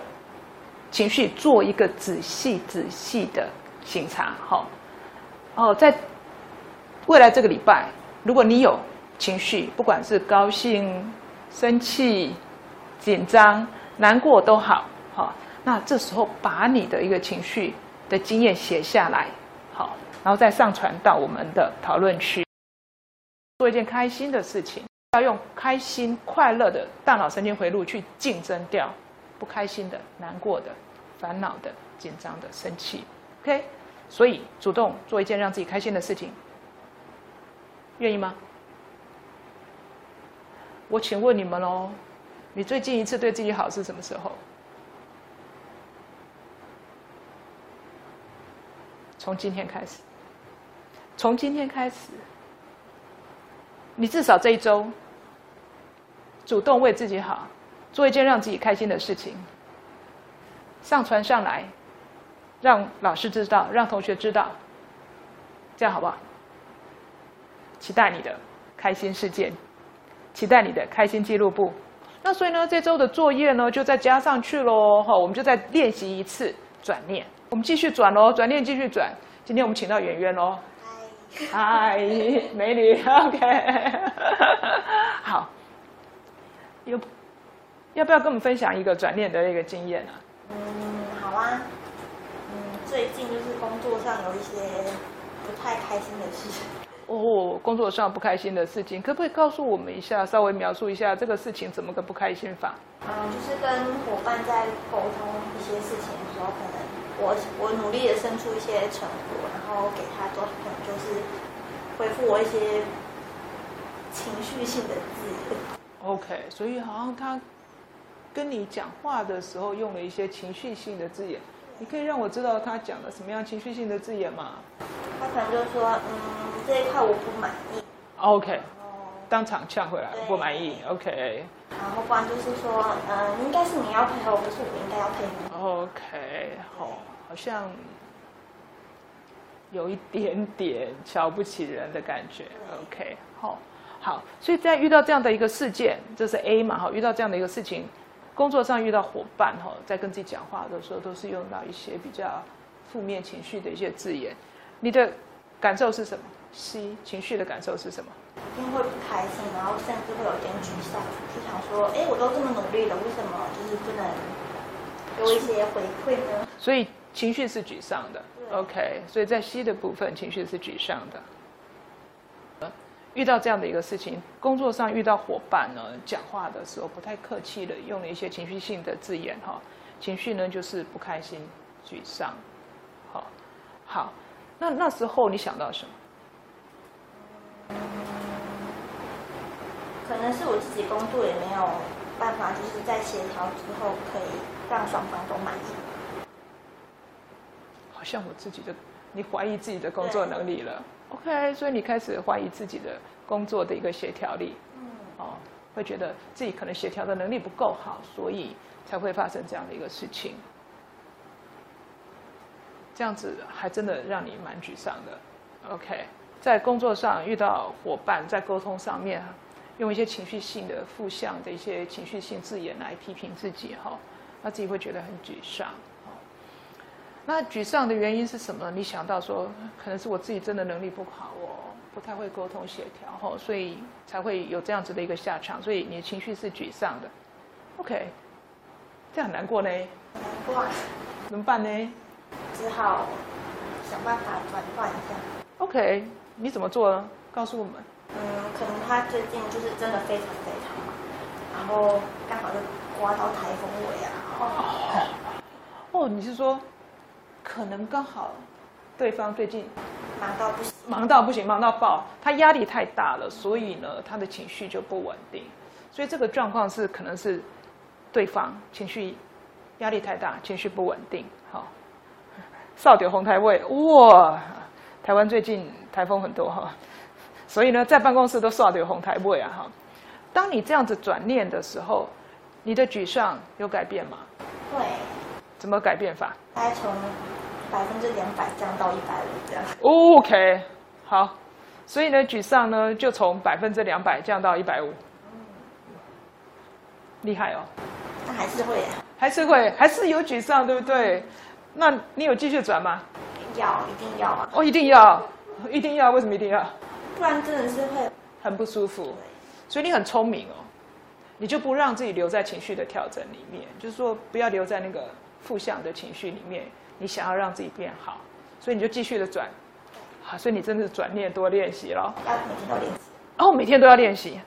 情绪做一个仔细仔细的审查。好，哦，在未来这个礼拜，如果你有情绪，不管是高兴、生气、紧张、难过都好，好，那这时候把你的一个情绪的经验写下来，好，然后再上传到我们的讨论区，做一件开心的事情，要用开心、快乐的大脑神经回路去竞争掉不开心的、难过的、烦恼的、紧张的、生气。OK，所以主动做一件让自己开心的事情，愿意吗？我请问你们喽，你最近一次对自己好是什么时候？从今天开始，从今天开始，你至少这一周主动为自己好，做一件让自己开心的事情，上传上来，让老师知道，让同学知道，这样好不好？期待你的开心事件。期待你的开心记录簿。那所以呢，这周的作业呢，就再加上去喽。哈，我们就再练习一次转念。我们继续转喽，转念继续转。今天我们请到圆圆喽。嗨，美女，OK。好，有要不要跟我们分享一个转念的一个经验啊？嗯，好啊。嗯，最近就是工作上有一些不太开心的事情。哦，工作上不开心的事情，可不可以告诉我们一下，稍微描述一下这个事情怎么个不开心法？嗯，就是跟伙伴在沟通一些事情的时候，可能我我努力的生出一些成果，然后给他做，可能就是回复我一些情绪性的字。OK，所以好像他跟你讲话的时候用了一些情绪性的字眼，你可以让我知道他讲了什么样情绪性的字眼吗？他可能就说，嗯。这一块我不满意。OK，当场呛回来，不满意。OK。然后不然就是说，嗯，应该是你要配合我，不是我应该要配合。OK，好，好像有一点点瞧不起人的感觉。OK，好，好，所以在遇到这样的一个事件，这是 A 嘛？哈，遇到这样的一个事情，工作上遇到伙伴哈，在跟自己讲话的时候，都是用到一些比较负面情绪的一些字眼。你的感受是什么？C 情绪的感受是什么？一定会不开心，然后甚至会有点沮丧，就想说：哎，我都这么努力了，为什么就是不能给我一些回馈呢？所以情绪是沮丧的。OK，所以在 C 的部分，情绪是沮丧的。遇到这样的一个事情，工作上遇到伙伴呢，讲话的时候不太客气的，用了一些情绪性的字眼哈。情绪呢就是不开心、沮丧。好，好，那那时候你想到什么？可能是我自己工作也没有办法，就是在协调之后可以让双方都满意。好像我自己的，你怀疑自己的工作能力了？OK，所以你开始怀疑自己的工作的一个协调力。嗯。哦，会觉得自己可能协调的能力不够好，所以才会发生这样的一个事情。这样子还真的让你蛮沮丧的。OK。在工作上遇到伙伴，在沟通上面，用一些情绪性的负向的一些情绪性字眼来批评自己，哈，那自己会觉得很沮丧。那沮丧的原因是什么？你想到说，可能是我自己真的能力不好，我不太会沟通协调，吼，所以才会有这样子的一个下场。所以你的情绪是沮丧的。OK，这样很难过呢？难过。怎么办呢？只好想办法转换一下。OK。你怎么做呢？告诉我们。嗯，可能他最近就是真的非常非常忙，然后刚好就刮到台风尾啊，哦，哦，你是说可能刚好对方最近忙到不行，忙到不行，忙到爆，他压力太大了，所以呢，他的情绪就不稳定。所以这个状况是可能是对方情绪压力太大，情绪不稳定。好，少点红台位，哇，台湾最近台风很多哈，所以呢，在办公室都少点红台位啊哈。当你这样子转念的时候，你的沮丧有改变吗？会，怎么改变法大概从百分之两百降到一百五这样。？OK，好，所以呢，沮丧呢就从百分之两百降到一百五，厉害哦，但还是会还是会还是有沮丧，对不对？那你有继续转吗？要，一定要啊，哦，一定要，一定要，为什么一定要？不然真的是会很不舒服，所以你很聪明哦，你就不让自己留在情绪的调整里面，就是说不要留在那个负向的情绪里面，你想要让自己变好，所以你就继续的转，好，所以你真的是转念多练习了，要每天都练习。哦，每天都要练习，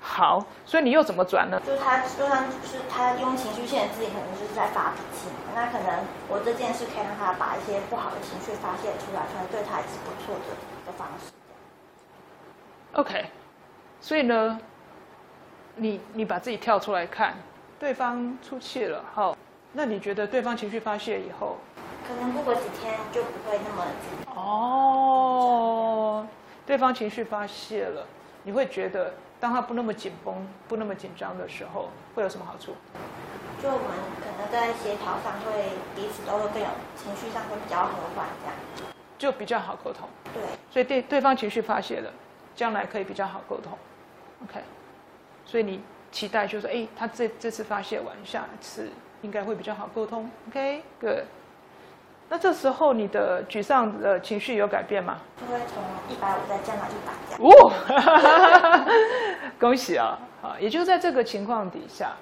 好，所以你又怎么转呢？就是他，就算是他用情绪限制自己，可能就是在发脾气嘛。那可能我这件事可以让他把一些不好的情绪发泄出来，可能对他也是不错的的方式。OK，所以呢，你你把自己跳出来看，对方出气了，好，那你觉得对方情绪发泄以后，可能过个几天就不会那么紧。哦，对方情绪发泄了，你会觉得当他不那么紧绷、不那么紧张的时候，会有什么好处？就我们可能在协调上会彼此都会更有情绪上会比较和缓，这样。就比较好沟通。对，所以对对方情绪发泄了，将来可以比较好沟通。OK，所以你期待就是，哎，他这这次发泄完，下一次应该会比较好沟通。OK，good、那这时候你的沮丧的情绪有改变吗？就会从一百五再降到一百。哦，恭喜啊！好，也就在这个情况底下，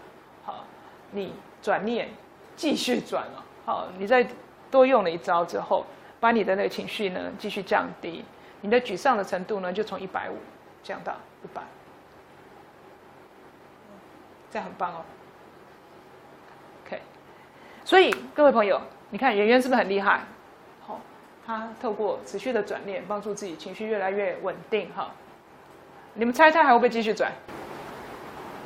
好，你转念继续转了，好，你再多用了一招之后，把你的那个情绪呢继续降低，你的沮丧的程度呢就从一百五降到一百，这样很棒哦。所以各位朋友，你看圆圆是不是很厉害？好、他透过持续的转念，帮助自己情绪越来越稳定哈。你们猜猜还会不会继续转？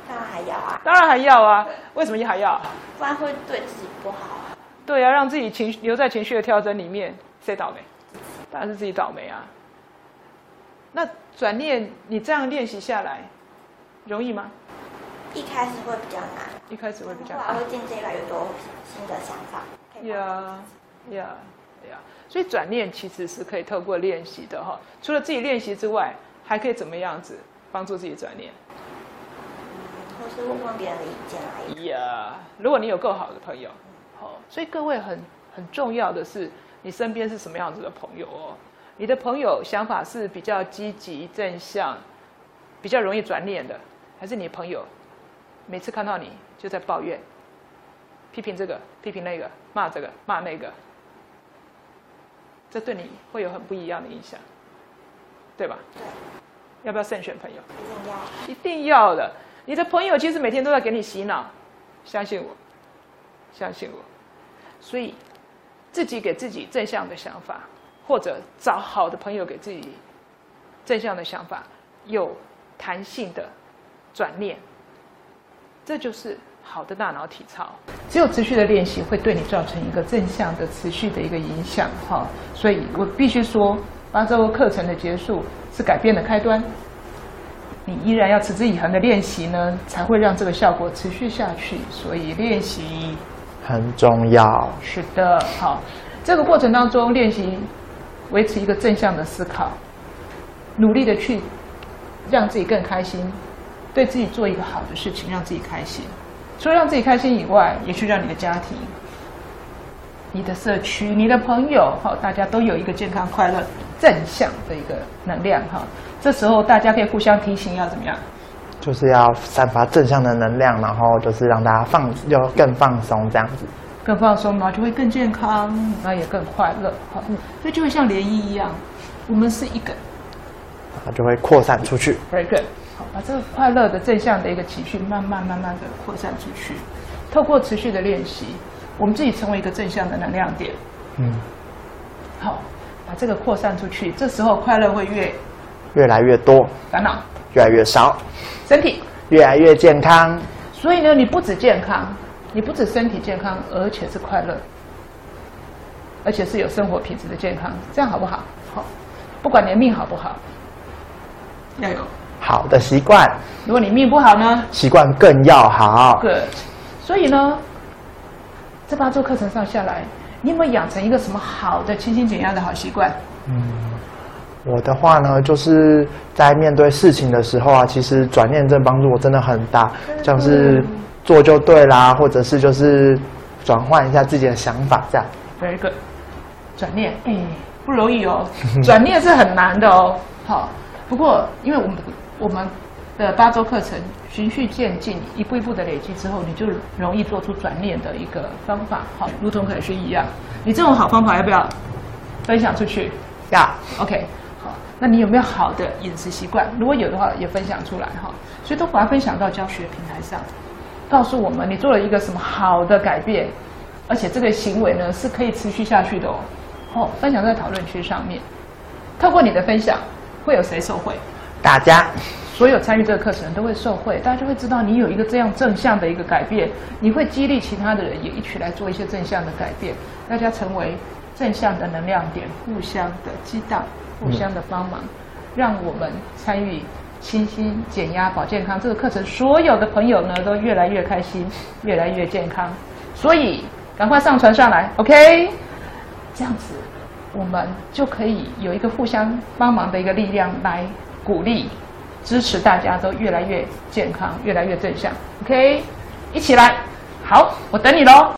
当然还要啊，当然还要啊，为什么还要？不然会对自己不好啊。对啊，让自己情绪留在情绪的跳针里面，谁倒霉？当然是自己倒霉啊。那转念，你这样练习下来，容易吗？一开始会比较难，一开始会比较后来会渐渐越来越多新的想法。呀呀呀！所以转念其实是可以透过练习的哈。除了自己练习之外，还可以怎么样子帮助自己转念？或是问问别人的意见啊，也呀如果你有够好的朋友，好，所以各位很很重要的是，你身边是什么样子的朋友哦？你的朋友想法是比较积极正向，比较容易转念的，还是你朋友每次看到你就在抱怨、批评这个、批评那个、骂这个、骂那个？这对你会有很不一样的影响，对吧？对，要不要慎选朋友？一定要一定要的。你的朋友其实每天都在给你洗脑，相信我，相信我。所以自己给自己正向的想法，或者找好的朋友给自己正向的想法，有弹性的转念，这就是好的大脑体操。只有持续的练习，会对你造成一个正向的、持续的一个影响。哈，所以我必须说，八周课程的结束是改变的开端。你依然要持之以恒的练习呢，才会让这个效果持续下去。所以练习很重要。是的，好，这个过程当中练习维持一个正向的思考，努力的去让自己更开心，对自己做一个好的事情，让自己开心。除了让自己开心以外，也去让你的家庭、你的社区、你的朋友，好，大家都有一个健康、快乐、正向的一个能量哈。这时候大家可以互相提醒要怎么样？就是要散发正向的能量，然后就是让大家放，要更放松这样子。更放松，然后就会更健康，然后也更快乐。好，所以就会像涟漪一样，我们是一个它就会扩散出去。very good。好，把这个快乐的正向的一个情绪慢慢慢慢的扩散出去。透过持续的练习，我们自己成为一个正向的能量点。嗯，好，把这个扩散出去，这时候快乐会越越来越多，烦恼，越来越少，身体。越来越健康。所以呢，你不止健康，你不止身体健康，而且是快乐，而且是有生活品质的健康，这样好不好？好，不管你的命好不好，要有。好的习惯，如果你命不好呢习惯更要好。？Good。所以呢，这八周课程上下来，你有没有养成一个什么好的清新减压的好习惯？我的话呢，就是在面对事情的时候啊，其实转念这帮助我真的很大，像是做就对啦，或者是就是转换一下自己的想法，这样。Very good。转念，哎，不容易哦，转念是很难的哦。好，不过因为我们我们的八周课程循序渐进，一步一步的累积之后，你就容易做出转念的一个方法。好，如同可学一样，你这种好方法要不要分享出去要？OK，好，那你有没有好的饮食习惯？如果有的话，也分享出来哈。所以都把它分享到教学平台上，告诉我们你做了一个什么好的改变，而且这个行为呢是可以持续下去的哦。哦，分享在讨论区上面，透过你的分享，会有谁受惠？大家所有参与这个课程都会受惠，大家就会知道你有一个这样正向的一个改变，你会激励其他的人也一起来做一些正向的改变，大家成为正向的能量点，互相的激荡，互相的帮忙，让我们参与清新减压保健康这个课程，所有的朋友呢都越来越开心，越来越健康，所以赶快上传上来，OK？这样子，我们就可以有一个互相帮忙的一个力量来鼓励、支持大家都越来越健康、越来越正向。OK，一起来，好，我等你喽。